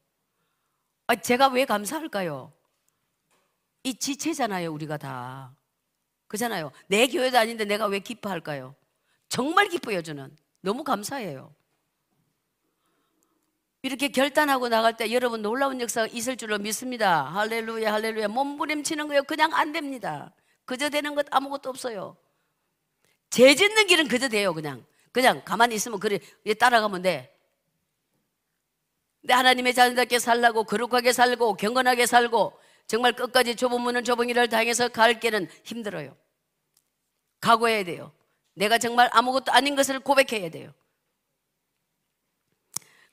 Speaker 1: 아, 제가 왜 감사할까요? 이 지체잖아요, 우리가 다. 그잖아요. 내 교회도 아닌데 내가 왜 기뻐할까요? 정말 기뻐요, 저는. 너무 감사해요. 이렇게 결단하고 나갈 때 여러분 놀라운 역사가 있을 줄로 믿습니다. 할렐루야, 할렐루야. 몸부림치는 거요. 그냥 안 됩니다. 그저 되는 것 아무것도 없어요. 죄 짓는 길은 그저 돼요, 그냥. 그냥 가만히 있으면 그래, 따라가면 돼. 근데 하나님의 자녀답게 살라고, 거룩하게 살고, 경건하게 살고, 정말 끝까지 좁은 문은 좁은 길을 당해서 갈 길은 힘들어요. 각오해야 돼요. 내가 정말 아무것도 아닌 것을 고백해야 돼요.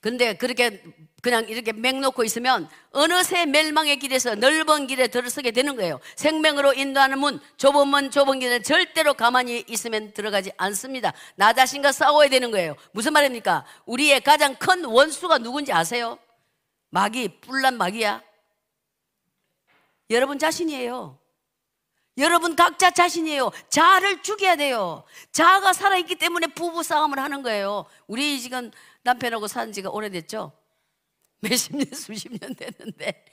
Speaker 1: 근데 그렇게 그냥 이렇게 맹 놓고 있으면 어느새 멸망의 길에서 넓은 길에 들어서게 되는 거예요. 생명으로 인도하는 문, 좁은 문, 좁은 길에 절대로 가만히 있으면 들어가지 않습니다. 나 자신과 싸워야 되는 거예요. 무슨 말입니까? 우리의 가장 큰 원수가 누군지 아세요? 마귀, 뿔난 마귀야. 여러분 자신이에요. 여러분 각자 자신이에요. 자아를 죽여야 돼요. 자아가 살아있기 때문에 부부 싸움을 하는 거예요. 우리 지금 남편하고 산 지가 오래됐죠? 몇십 년, 수십 년 됐는데,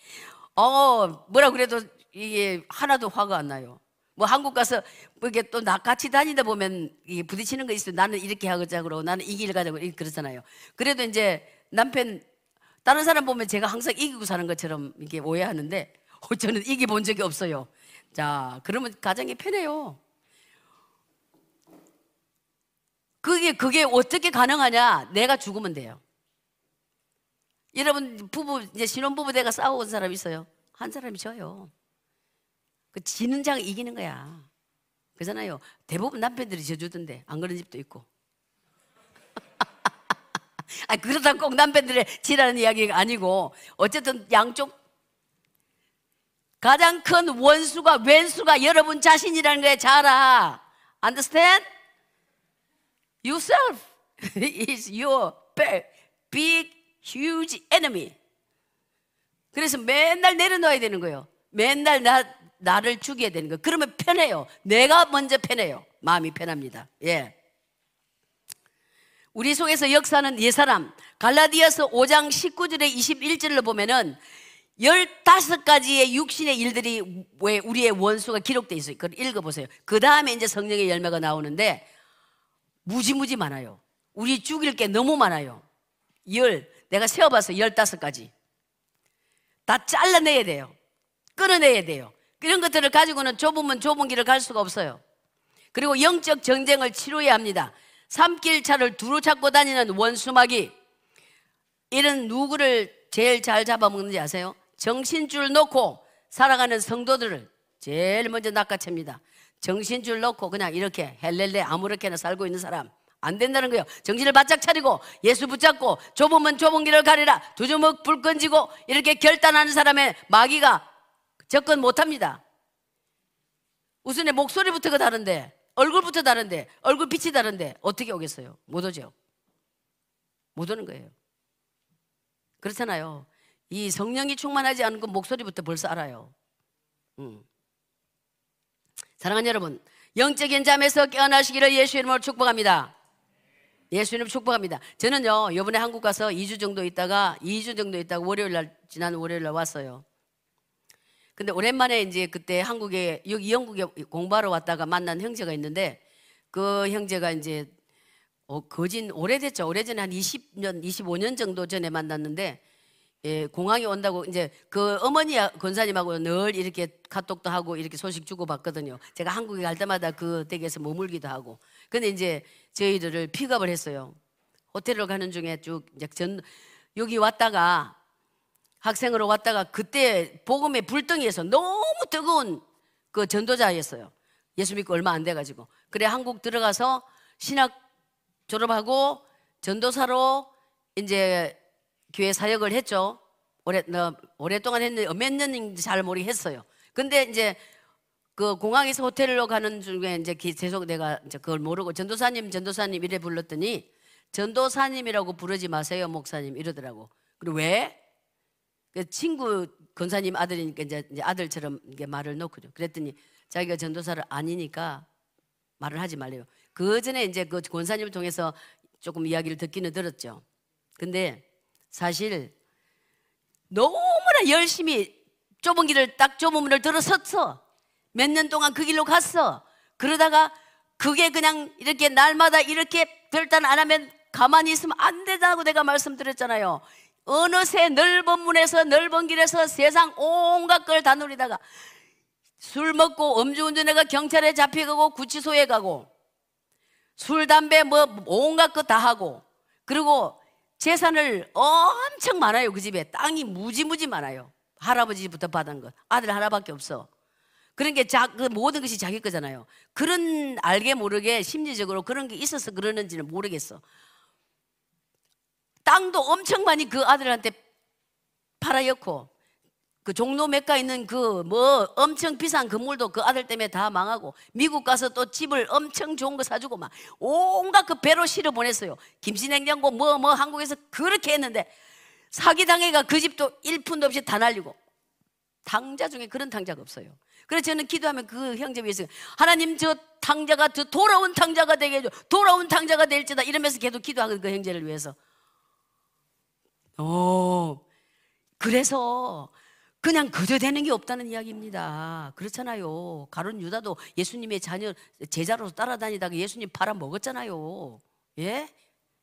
Speaker 1: 어, 뭐라 그래도 이게 하나도 화가 안 나요. 뭐 한국 가서 뭐 이게 또 나 같이 다니다 보면 이게 부딪히는 거 있어요. 나는 이렇게 하자 그러고 나는 이길 가자고 이렇게 그러잖아요. 그래도 이제 남편 다른 사람 보면 제가 항상 이기고 사는 것처럼 이게 오해하는데 어, 저는 이기 본 적이 없어요. 자, 그러면 가정이 편해요. 그게 그게 어떻게 가능하냐? 내가 죽으면 돼요. 여러분 부부 이제 신혼 부부 내가 싸워온 사람 있어요. 한 사람이 저요. 그 지는 자가 이기는 거야. 그잖아요. 대부분 남편들이 져주던데 안 그런 집도 있고. 아 그러다 꼭 남편들의 지라는 이야기가 아니고 어쨌든 양쪽 가장 큰 원수가 왼수가 여러분 자신이라는 거에 잘 알아. Understand? Yourself is your big, huge enemy. 그래서 맨날 내려놓아야 되는 거예요. 맨날 나, 나를 죽여야 되는 거예요. 그러면 편해요. 내가 먼저 편해요. 마음이 편합니다. 예. 우리 속에서 역사는 옛사람 갈라디아서 5장 19절에 21절을 보면은 15가지의 육신의 일들이 왜 우리의 원수가 기록되어 있어요. 그걸 읽어보세요. 그 다음에 이제 성령의 열매가 나오는데 무지무지 많아요. 우리 죽일 게 너무 많아요. 열, 내가 세어봐서 15가지. 다 잘라내야 돼요. 끊어내야 돼요. 이런 것들을 가지고는 좁으면 좁은 길을 갈 수가 없어요. 그리고 영적 전쟁을 치료해야 합니다. 삼길 차를 두루 찾고 다니는 원수마귀. 이런 누구를 제일 잘 잡아먹는지 아세요? 정신줄 놓고 살아가는 성도들을 제일 먼저 낚아챕니다. 정신줄 놓고 그냥 이렇게 헬렐레 아무렇게나 살고 있는 사람 안 된다는 거예요. 정신을 바짝 차리고 예수 붙잡고 좁으면 좁은 길을 가리라. 두 주먹 불 건지고 이렇게 결단하는 사람의 마귀가 접근 못 합니다. 우선 내 목소리부터가 다른데 얼굴부터 다른데 얼굴 빛이 다른데 어떻게 오겠어요? 못 오죠. 못 오는 거예요. 그렇잖아요. 이 성령이 충만하지 않은 건 목소리부터 벌써 알아요. 음. 사랑하는 여러분, 영적인 잠에서 깨어나시기를 예수 이름으로 축복합니다. 예수 이름 축복합니다. 저는요, 요번에 한국 가서 2주 정도 있다가 2주 정도 있다가 월요일 날 지난 월요일 날 왔어요. 근데 오랜만에 이제 그때 한국에 여기 영국에 공부하러 왔다가 만난 형제가 있는데 그 형제가 이제 어, 거진 오래됐죠. 오래전에 한 20년, 25년 정도 전에 만났는데 예, 공항에 온다고 이제 그 어머니 권사님하고 늘 이렇게 카톡도 하고 이렇게 소식 주고 받거든요. 제가 한국에 갈 때마다 그 댁에서 머물기도 하고. 근데 이제 저희들을 픽업을 했어요. 호텔로 가는 중에 쭉 이제 전 여기 왔다가 학생으로 왔다가 그때 복음의 불덩이에서 너무 뜨거운 그 전도자였어요. 예수 믿고 얼마 안 돼가지고. 그래 한국 들어가서 신학 졸업하고 전도사로 이제 교회 사역을 했죠. 오래, 너, 오랫동안 했는데 몇 년인지 잘 모르겠어요. 근데 이제 그 공항에서 호텔로 가는 중에 이제 계속 내가 이제 그걸 모르고 전도사님, 전도사님 이래 불렀더니 전도사님이라고 부르지 마세요, 목사님 이러더라고. 그리고 왜? 그 친구 권사님 아들이니까 이제 아들처럼 이게 말을 놓고 그랬더니 자기가 전도사를 아니니까 말을 하지 말래요. 그 전에 이제 그 권사님을 통해서 조금 이야기를 듣기는 들었죠. 근데 사실 너무나 열심히 좁은 길을 딱 좁은 문을 들어섰어. 몇 년 동안 그 길로 갔어. 그러다가 그게 그냥 이렇게 날마다 이렇게 결단 안 하면 가만히 있으면 안 된다고 내가 말씀드렸잖아요. 어느새 넓은 문에서 넓은 길에서 세상 온갖 걸 다 누리다가 술 먹고 음주운전해가 경찰에 잡혀가고 구치소에 가고 술, 담배 뭐 온갖 거 다 하고 그리고 재산을 엄청 많아요 그 집에 땅이 무지무지 많아요 할아버지부터 받은 것 아들 하나밖에 없어 그런 게 자, 그 모든 것이 자기 거잖아요 그런 알게 모르게 심리적으로 그런 게 있어서 그러는지는 모르겠어 땅도 엄청 많이 그 아들한테 팔아였고 그 종로 맥가 있는 그 뭐 엄청 비싼 건물도 그 아들 때문에 다 망하고 미국 가서 또 집을 엄청 좋은 거 사주고 막 온갖 그 배로 실어 보냈어요. 김치냉장고 뭐뭐 한국에서 그렇게 했는데 사기 당해가 그 집도 1푼도 없이 다 날리고 당자 중에 그런 당자가 없어요. 그래서 저는 기도하면 그 형제 위해서 하나님 저 당자가 저 돌아온 당자가 되게 해줘 돌아온 당자가 될지다 이러면서 계속 기도하거든 그 형제를 위해서. 오 그래서 그냥 그저 되는 게 없다는 이야기입니다. 그렇잖아요. 가론 유다도 예수님의 자녀 제자로 따라다니다가 예수님 팔아 먹었잖아요. 예?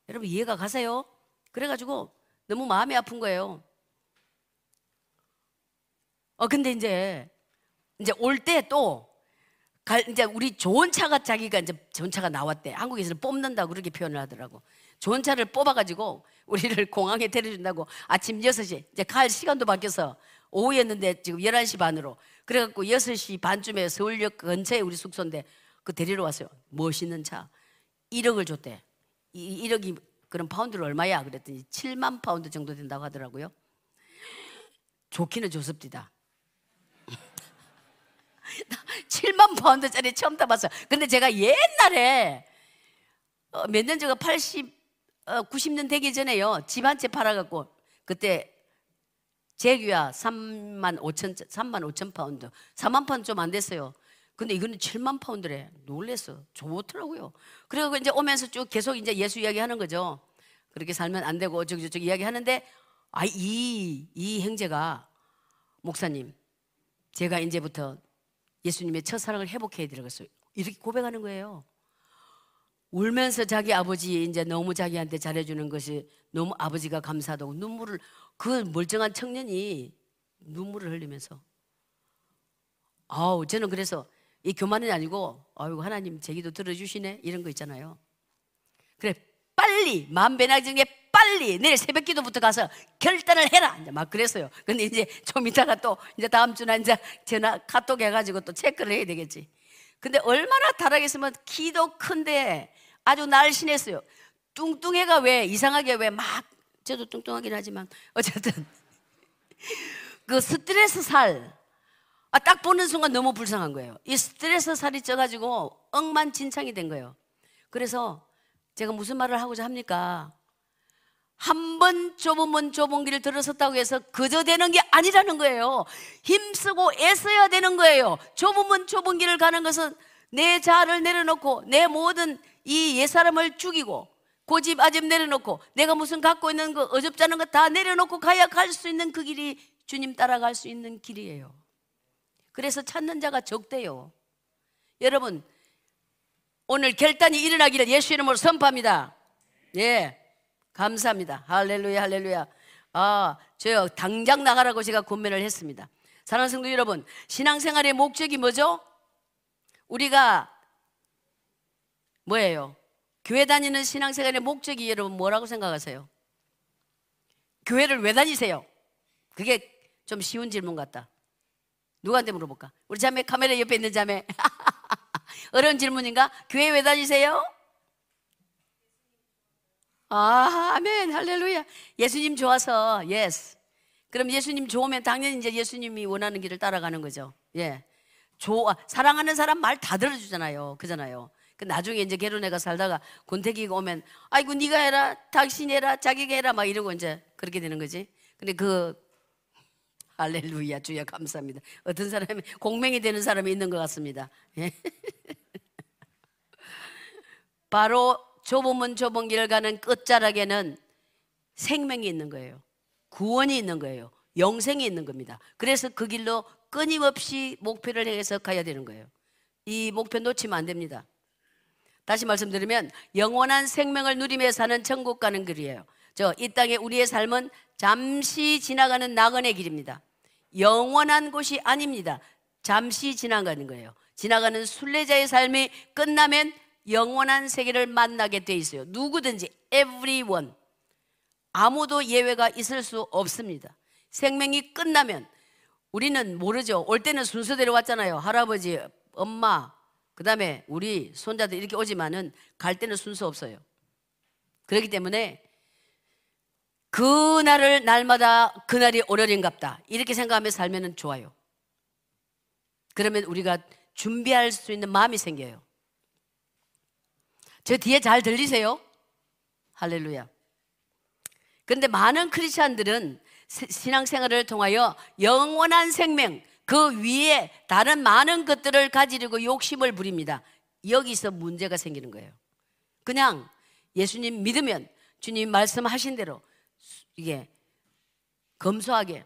Speaker 1: 여러분 이해가 가세요? 그래가지고 너무 마음이 아픈 거예요. 어 근데 이제 이제 올 때 또 이제 우리 좋은 차가 자기가 이제 좋은 차가 나왔대. 한국에서는 뽑는다고 그렇게 표현을 하더라고. 좋은 차를 뽑아가지고 우리를 공항에 데려준다고 아침 6시 이제 갈 시간도 바뀌어서 오후였는데 지금 11시 반으로 그래갖고 6시 반쯤에 서울역 근처에 우리 숙소인데 그 데리러 왔어요. 멋있는 차. 1억을 줬대. 이 1억이 그럼 파운드를 얼마야? 그랬더니 7만 파운드 정도 된다고 하더라고요. 좋기는 좋습니다. 7만 파운드짜리 처음 타봤어요. 근데 제가 옛날에 어, 몇년 전가 80, 어, 90년 되기 전에요. 집 한 채 팔아갖고 그때 제규야 3만 5천 3만 5천 파운드 4만 파운드 좀 안 됐어요. 근데 이거는 7만 파운드래. 놀랬어. 좋더라고요. 그리고 이제 오면서 쭉 계속 이제 예수 이야기 하는 거죠. 그렇게 살면 안 되고 저기 이야기 하는데 아, 이, 이 형제가 목사님, 제가 이제부터 예수님의 첫사랑을 회복해야 되겠어요. 이렇게 고백하는 거예요. 울면서 자기 아버지 이제 너무 자기한테 잘해주는 것이 너무 아버지가 감사하다고 눈물을 그 멀쩡한 청년이 눈물을 흘리면서 아우 저는 그래서 이 교만이 아니고 아이고 하나님 제 기도 들어주시네 이런 거 있잖아요. 그래 빨리 만배나 중에 빨리 내일 새벽 기도부터 가서 결단을 해라 이제 막 그랬어요. 근데 이제 좀 이따가 또 이제 다음 주나 이제 전화 카톡 해가지고 또 체크를 해야 되겠지. 근데 얼마나 다르겠으면 키도 큰데 아주 날씬했어요. 뚱뚱해가 왜 이상하게 왜 막 저도 뚱뚱하긴 하지만 어쨌든 그 스트레스 살. 아, 딱 보는 순간 너무 불쌍한 거예요. 이 스트레스 살이 쪄가지고 엉만진창이 된 거예요. 그래서 제가 무슨 말을 하고자 합니까? 한 번 좁으면 좁은 길을 들어섰다고 해서 그저 되는 게 아니라는 거예요. 힘쓰고 애써야 되는 거예요. 좁으면 좁은 길을 가는 것은 내 자아를 내려놓고 내 모든 이 옛사람을 죽이고 고집 아집 내려놓고 내가 무슨 갖고 있는 거 어줍잖은 거 다 내려놓고 가야 갈 수 있는 그 길이 주님 따라갈 수 있는 길이에요. 그래서 찾는 자가 적대요. 여러분 오늘 결단이 일어나기를 예수 이름으로 선포합니다. 예. 감사합니다. 할렐루야, 할렐루야. 아, 저요, 당장 나가라고 제가 권면을 했습니다. 사랑하는 성도 여러분, 신앙생활의 목적이 뭐죠? 우리가 뭐예요? 교회 다니는 신앙생활의 목적이 여러분 뭐라고 생각하세요? 교회를 왜 다니세요? 그게 좀 쉬운 질문 같다. 누구한테 물어볼까? 우리 자매 카메라 옆에 있는 자매. 어려운 질문인가? 교회 왜 다니세요? 아, 아멘. 할렐루야. 예수님 좋아서, yes. 그럼 예수님 좋으면 당연히 이제 예수님이 원하는 길을 따라가는 거죠. 예. 좋아. 사랑하는 사람 말 다 들어주잖아요. 그잖아요. 그 나중에 이제 결혼해가 살다가 권태기가 오면, 아이고, 네가 해라. 당신이 해라. 자기가 해라. 막 이러고 이제 그렇게 되는 거지. 근데 그, 할렐루야. 주여 감사합니다. 어떤 사람이 공명이 되는 사람이 있는 것 같습니다. 예. 바로 좁으면 좁은 길을 가는 끝자락에는 생명이 있는 거예요. 구원이 있는 거예요. 영생이 있는 겁니다. 그래서 그 길로 끊임없이 목표를 향해서 가야 되는 거예요. 이 목표 놓치면 안 됩니다. 다시 말씀드리면 영원한 생명을 누리며 사는 천국 가는 길이에요. 저 이 땅에 우리의 삶은 잠시 지나가는 나그네 길입니다. 영원한 곳이 아닙니다. 잠시 지나가는 거예요. 지나가는 순례자의 삶이 끝나면 영원한 세계를 만나게 돼 있어요. 누구든지 everyone 아무도 예외가 있을 수 없습니다. 생명이 끝나면 우리는 모르죠. 올 때는 순서대로 왔잖아요. 할아버지, 엄마, 그 다음에 우리 손자들 이렇게 오지만은 갈 때는 순서 없어요. 그렇기 때문에 그날을 날마다 그날이 오늘인갑다. 이렇게 생각하며 살면 좋아요. 그러면 우리가 준비할 수 있는 마음이 생겨요. 저 뒤에 잘 들리세요? 할렐루야. 그런데 많은 크리스천들은 신앙생활을 통하여 영원한 생명, 그 위에 다른 많은 것들을 가지려고 욕심을 부립니다. 여기서 문제가 생기는 거예요. 그냥 예수님 믿으면 주님 말씀하신 대로 이게 검소하게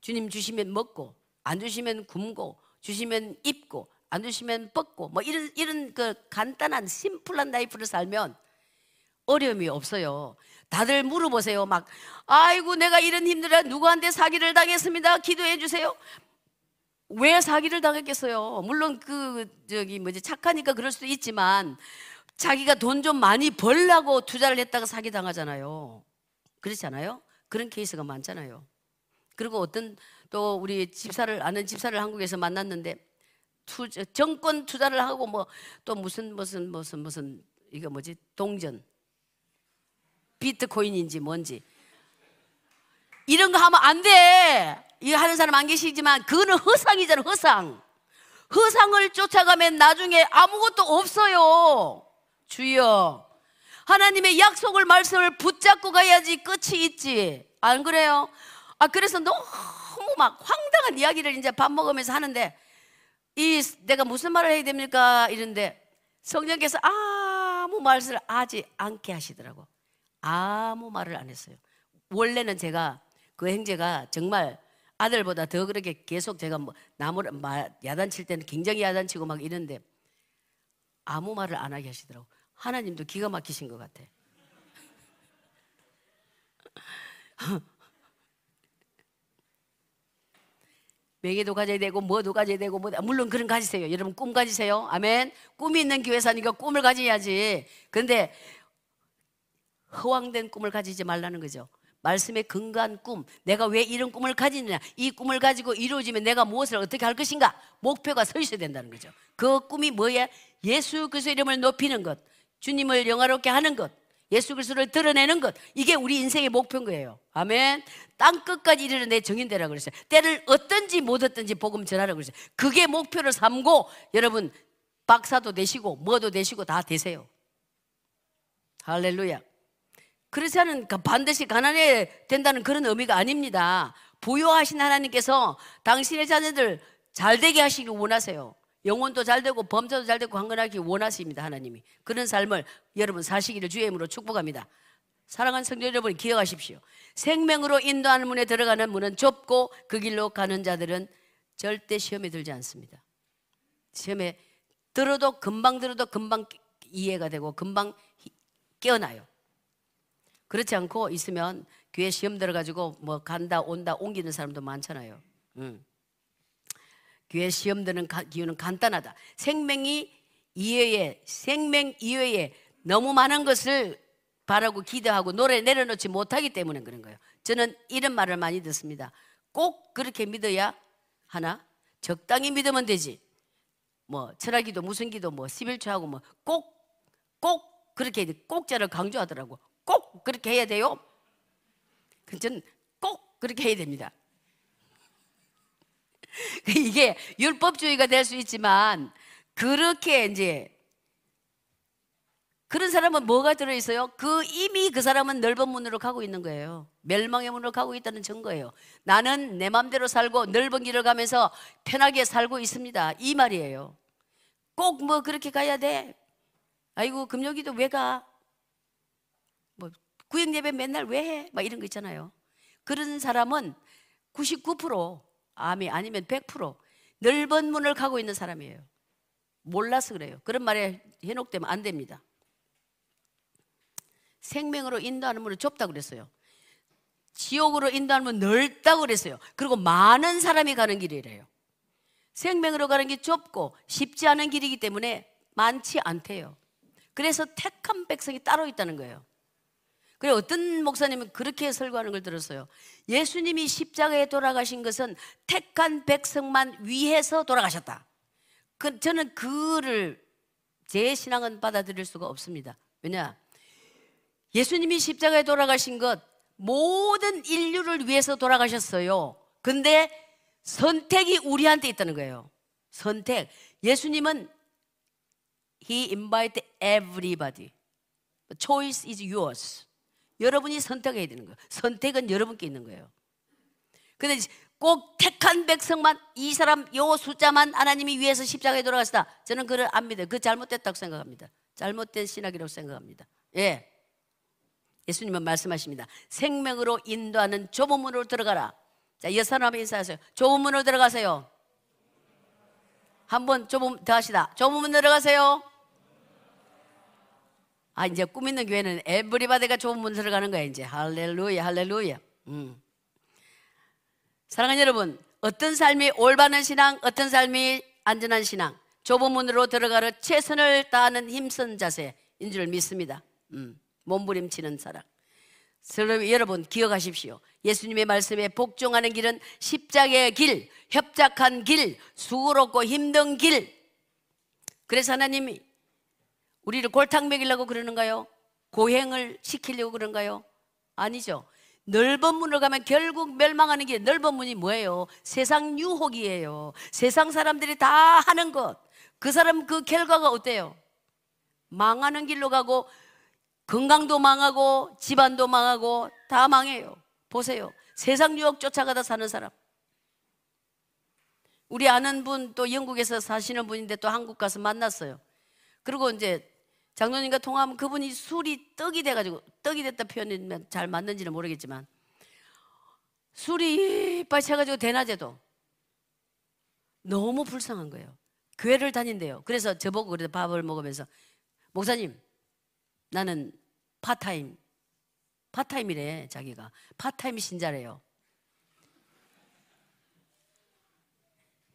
Speaker 1: 주님 주시면 먹고 안 주시면 굶고 주시면 입고 안 주시면 벗고 뭐 이런 이런 그 간단한 심플한 life를 살면 어려움이 없어요. 다들 물어보세요. 막 아이고 내가 이런 힘들어 누구한테 사기를 당했습니다. 기도해 주세요. 왜 사기를 당했겠어요? 물론 그 저기 뭐지 착하니까 그럴 수도 있지만 자기가 돈 좀 많이 벌라고 투자를 했다가 사기 당하잖아요. 그렇지 않아요? 그런 케이스가 많잖아요. 그리고 어떤 또 우리 집사를 아는 집사를 한국에서 만났는데 투자, 정권 투자를 하고 뭐 또 무슨 무슨 무슨 무슨 이거 뭐지 동전 비트코인인지 뭔지 이런 거 하면 안 돼. 이거 하는 사람 안 계시지만 그거는 허상이잖아, 허상. 허상을 쫓아가면 나중에 아무것도 없어요. 주여. 하나님의 약속을 말씀을 붙잡고 가야지 끝이 있지. 안 그래요? 아 그래서 너무 막 황당한 이야기를 이제 밥 먹으면서 하는데 이 내가 무슨 말을 해야 됩니까? 이런데 성령께서 아무 말을 하지 않게 하시더라고. 아무 말을 안 했어요. 원래는 제가 그 행제가 정말 아들보다 더 그렇게 계속 제가 뭐 나무를 야단칠 때는 굉장히 야단치고 막 이런데 아무 말을 안 하게 하시더라고. 하나님도 기가 막히신 것 같아. 명예도 가져야 되고 뭐도 가져야 되고 뭐 물론 그런 가지세요. 여러분 꿈 가지세요. 아멘. 꿈이 있는 교회 사니까 꿈을 가져야지. 그런데 허황된 꿈을 가지지 말라는 거죠. 말씀의 근거한 꿈, 내가 왜 이런 꿈을 가지느냐, 이 꿈을 가지고 이루어지면 내가 무엇을 어떻게 할 것인가, 목표가 서 있어야 된다는 거죠. 그 꿈이 뭐야? 예수 그리스도 이름을 높이는 것, 주님을 영화롭게 하는 것, 예수 그리스도를 드러내는 것, 이게 우리 인생의 목표인 거예요. 아멘. 땅 끝까지 이르는 내 정인 되라고 그랬어요. 때를 어떤지 못 어떤지 복음 전하라고 그랬어요. 그게 목표를 삼고 여러분 박사도 되시고 뭐도 되시고 다 되세요. 할렐루야. 그렇지 않은 반드시 가난해야 된다는 그런 의미가 아닙니다. 부여하신 하나님께서 당신의 자녀들 잘 되게 하시기 원하세요. 영혼도 잘 되고 범죄도 잘 되고 강건하기 원하십니다. 하나님이 그런 삶을 여러분 사시기를 주의 이름으로 축복합니다. 사랑하는 성도 여러분 기억하십시오. 생명으로 인도하는 문에 들어가는 문은 좁고 그 길로 가는 자들은 절대 시험에 들지 않습니다. 시험에 들어도 금방 들어도 금방 이해가 되고 금방 깨어나요. 그렇지 않고 있으면 교회 시험 들어가지고 뭐 간다 온다 옮기는 사람도 많잖아요. 응. 교회 시험 드는 이유는 간단하다. 생명이 이외에 생명 이외에 너무 많은 것을 바라고 기대하고 노래 내려놓지 못하기 때문에 그런 거예요. 저는 이런 말을 많이 듣습니다. 꼭 그렇게 믿어야 하나? 적당히 믿으면 되지. 뭐 철학기도 무슨 기도 뭐 11초하고 뭐 꼭 꼭 그렇게 꼭자를 강조하더라고. 꼭 그렇게 해야 돼요? 저는 꼭 그렇게 해야 됩니다. 이게 율법주의가 될 수 있지만 그렇게 이제 그런 사람은 뭐가 들어있어요? 그 이미 그 사람은 넓은 문으로 가고 있는 거예요. 멸망의 문으로 가고 있다는 증거예요. 나는 내 마음대로 살고 넓은 길을 가면서 편하게 살고 있습니다. 이 말이에요. 꼭 뭐 그렇게 가야 돼. 아이고 금요기도 왜 가? 구역 예배 맨날 왜 해? 막 이런 거 있잖아요. 그런 사람은 99% 암이 아니면 100% 넓은 문을 가고 있는 사람이에요. 몰라서 그래요. 그런 말에 현혹되면 안 됩니다. 생명으로 인도하는 문은 좁다고 그랬어요. 지옥으로 인도하는 문은 넓다고 그랬어요. 그리고 많은 사람이 가는 길이래요. 생명으로 가는 게 좁고 쉽지 않은 길이기 때문에 많지 않대요. 그래서 택한 백성이 따로 있다는 거예요. 그래 어떤 목사님은 그렇게 설교하는 걸 들었어요. 예수님이 십자가에 돌아가신 것은 택한 백성만 위해서 돌아가셨다. 그, 저는 그를 제 신앙은 받아들일 수가 없습니다. 왜냐? 예수님이 십자가에 돌아가신 것 모든 인류를 위해서 돌아가셨어요. 근데 선택이 우리한테 있다는 거예요. 선택. 예수님은 He invited everybody. The choice is yours. 여러분이 선택해야 되는 거예요. 선택은 여러분께 있는 거예요. 근데 꼭 택한 백성만 이 사람 요 숫자만 하나님이 위해서 십자가에 돌아갔다. 저는 그를 안 믿어요. 그 잘못됐다고 생각합니다. 잘못된 신학이라고 생각합니다. 예. 예수님은 말씀하십니다. 생명으로 인도하는 좁은 문으로 들어가라. 자, 여사람 인사하세요. 좁은 문으로 들어가세요. 한번 좁은 더 하시다. 좁은 문 들어가세요. 아 이제 꿈 있는 교회는 에브리바디가 좁은 문 들어가는 거야 이제 할렐루야 할렐루야. 음. 사랑하는 여러분, 어떤 삶이 올바른 신앙, 어떤 삶이 안전한 신앙, 좁은 문으로 들어가려 최선을 다하는 힘쓴 자세인 줄 믿습니다. 음, 몸부림치는 사랑. 여러분 기억하십시오. 예수님의 말씀에 복종하는 길은 십자가의 길, 협착한 길, 수고롭고 힘든 길. 그래서 하나님이 우리를 골탕 먹이려고 그러는가요? 고행을 시키려고 그런가요? 아니죠. 넓은 문으로 가면 결국 멸망하는 게 넓은 문이 뭐예요? 세상 유혹이에요. 세상 사람들이 다 하는 것. 그 사람 그 결과가 어때요? 망하는 길로 가고 건강도 망하고 집안도 망하고 다 망해요. 보세요. 세상 유혹 쫓아가다 사는 사람. 우리 아는 분 또 영국에서 사시는 분인데 또 한국 가서 만났어요. 그리고 이제 장로님과 통화하면 그분이 술이 떡이 돼가지고 떡이 됐다 표현이면 잘 맞는지는 모르겠지만 술에 빠져가지고 대낮에도 너무 불쌍한 거예요. 교회를 다닌대요. 그래서 저보고 그래도 밥을 먹으면서 목사님 나는 part-time part-time이래 자기가 파타임 신자래요.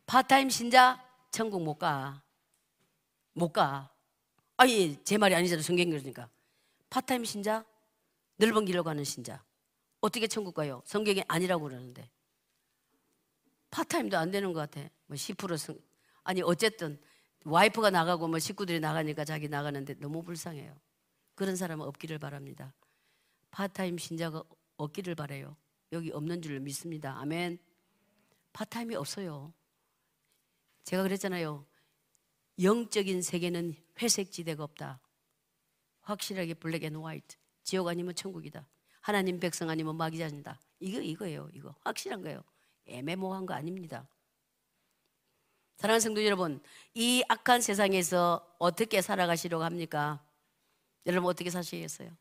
Speaker 1: 파타임 신자 천국 못 가. 못 가. 아니 제 말이 아니잖아요 성경 그러니까. 파타임 신자 넓은 길로 가는 신자. 어떻게 천국 가요? 성경이 아니라고 그러는데. part-time도 안 되는 것 같아. 뭐 10% 성, 아니 어쨌든 와이프가 나가고 뭐 식구들이 나가니까 자기 나가는데 너무 불쌍해요. 그런 사람은 없기를 바랍니다. 파타임 신자가 없기를 바래요. 여기 없는 줄 믿습니다. 아멘. part-time이 없어요. 제가 그랬잖아요 영적인 세계는 회색 지대가 없다. 확실하게 black and white. 지옥 아니면 천국이다. 하나님 백성 아니면 마귀 자녀다. 이거 이거예요. 이거 확실한 거예요. 애매모호한 거 아닙니다. 사랑하는 성도 여러분, 이 악한 세상에서 어떻게 살아가시려고 합니까? 여러분 어떻게 사시겠어요?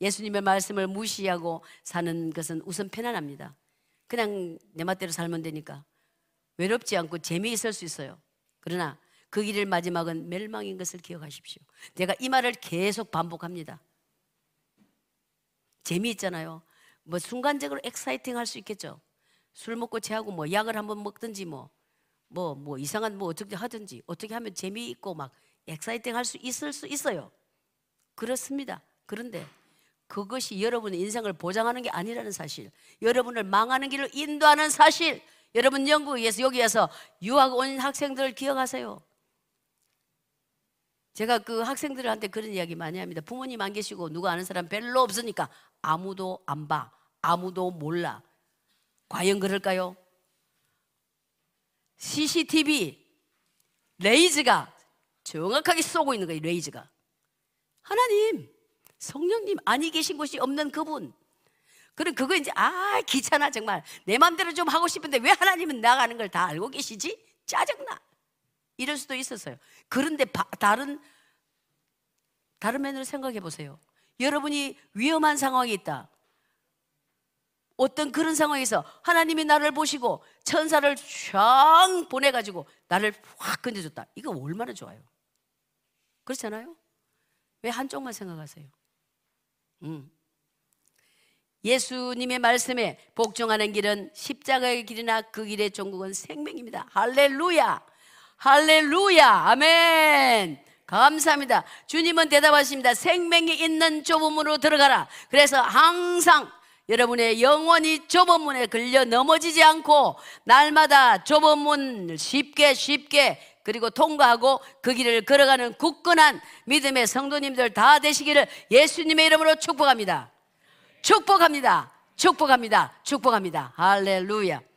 Speaker 1: 예수님의 말씀을 무시하고 사는 것은 우선 편안합니다. 그냥 내 맛대로 살면 되니까 외롭지 않고 재미있을 수 있어요. 그러나 그 길의 마지막은 멸망인 것을 기억하십시오. 제가 이 말을 계속 반복합니다. 재미있잖아요. 뭐 순간적으로 exciting 할 수 있겠죠. 술 먹고 취하고 뭐 약을 한번 먹든지 뭐, 뭐, 뭐 이상한 뭐 어떻게 하든지 어떻게 하면 재미있고 막 exciting 할 수 있을 수 있어요. 그렇습니다. 그런데 그것이 여러분의 인생을 보장하는 게 아니라는 사실, 여러분을 망하는 길을 인도하는 사실, 여러분 영국에서 여기에서 유학 온 학생들을 기억하세요. 제가 그 학생들한테 그런 이야기 많이 합니다. 부모님 안 계시고 누가 아는 사람 별로 없으니까 아무도 안 봐. 아무도 몰라. 과연 그럴까요? CCTV 레이즈가 정확하게 쏘고 있는 거예요. 레이즈가. 하나님, 성령님 아니 계신 곳이 없는 그분. 그럼 그거 이제 아 귀찮아 정말 내 마음대로 좀 하고 싶은데 왜 하나님은 나가는 걸 다 알고 계시지? 짜증나. 이럴 수도 있었어요. 그런데 바, 다른 다른 면으로 생각해 보세요. 여러분이 위험한 상황이 있다. 어떤 그런 상황에서 하나님이 나를 보시고 천사를 쫙 보내가지고 나를 확 건져줬다. 이거 얼마나 좋아요. 그렇잖아요? 왜 한쪽만 생각하세요? 음. 예수님의 말씀에 복종하는 길은 십자가의 길이나 그 길의 종국은 생명입니다. 할렐루야! 할렐루야! 아멘! 감사합니다. 주님은 대답하십니다. 생명이 있는 좁은 문으로 들어가라. 그래서 항상 여러분의 영혼이 좁은 문에 걸려 넘어지지 않고 날마다 좁은 문 쉽게 쉽게 그리고 통과하고 그 길을 걸어가는 굳건한 믿음의 성도님들 다 되시기를 예수님의 이름으로 축복합니다. 축복합니다. 축복합니다. 축복합니다. 할렐루야.